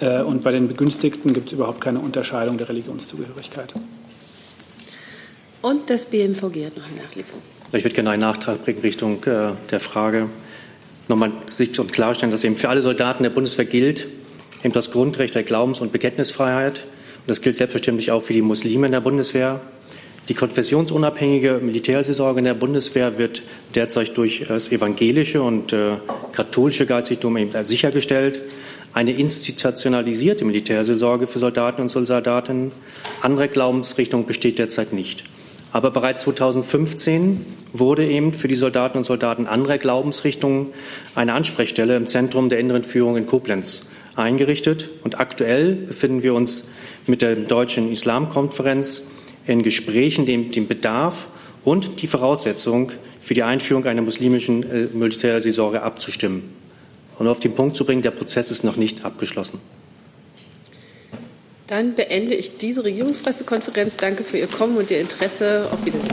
Äh, und bei den Begünstigten gibt es überhaupt keine Unterscheidung der Religionszugehörigkeit. Und das BMVG hat noch eine Nachlieferung. Ich würde gerne einen Nachtrag bringen Richtung äh, der Frage. Nochmal sich und klarstellen, dass eben für alle Soldaten der Bundeswehr gilt, eben das Grundrecht der Glaubens- und Bekenntnisfreiheit. Und das gilt selbstverständlich auch für die Muslime in der Bundeswehr. Die konfessionsunabhängige Militärseelsorge in der Bundeswehr wird derzeit durch das evangelische und äh, katholische Geistigtum eben sichergestellt. Eine institutionalisierte Militärseelsorge für Soldaten und Soldatinnen anderer Glaubensrichtung besteht derzeit nicht. Aber bereits 2015 wurde eben für die Soldaten und Soldaten anderer Glaubensrichtungen eine Ansprechstelle im Zentrum der inneren Führung in Koblenz eingerichtet. Und aktuell befinden wir uns mit der Deutschen Islamkonferenz in Gesprächen, dem den Bedarf und die Voraussetzung für die Einführung einer muslimischen äh, Militärseelsorge abzustimmen. Und auf den Punkt zu bringen, der Prozess ist noch nicht abgeschlossen. Dann beende ich diese Regierungspressekonferenz. Danke für Ihr Kommen und Ihr Interesse. Auf Wiedersehen.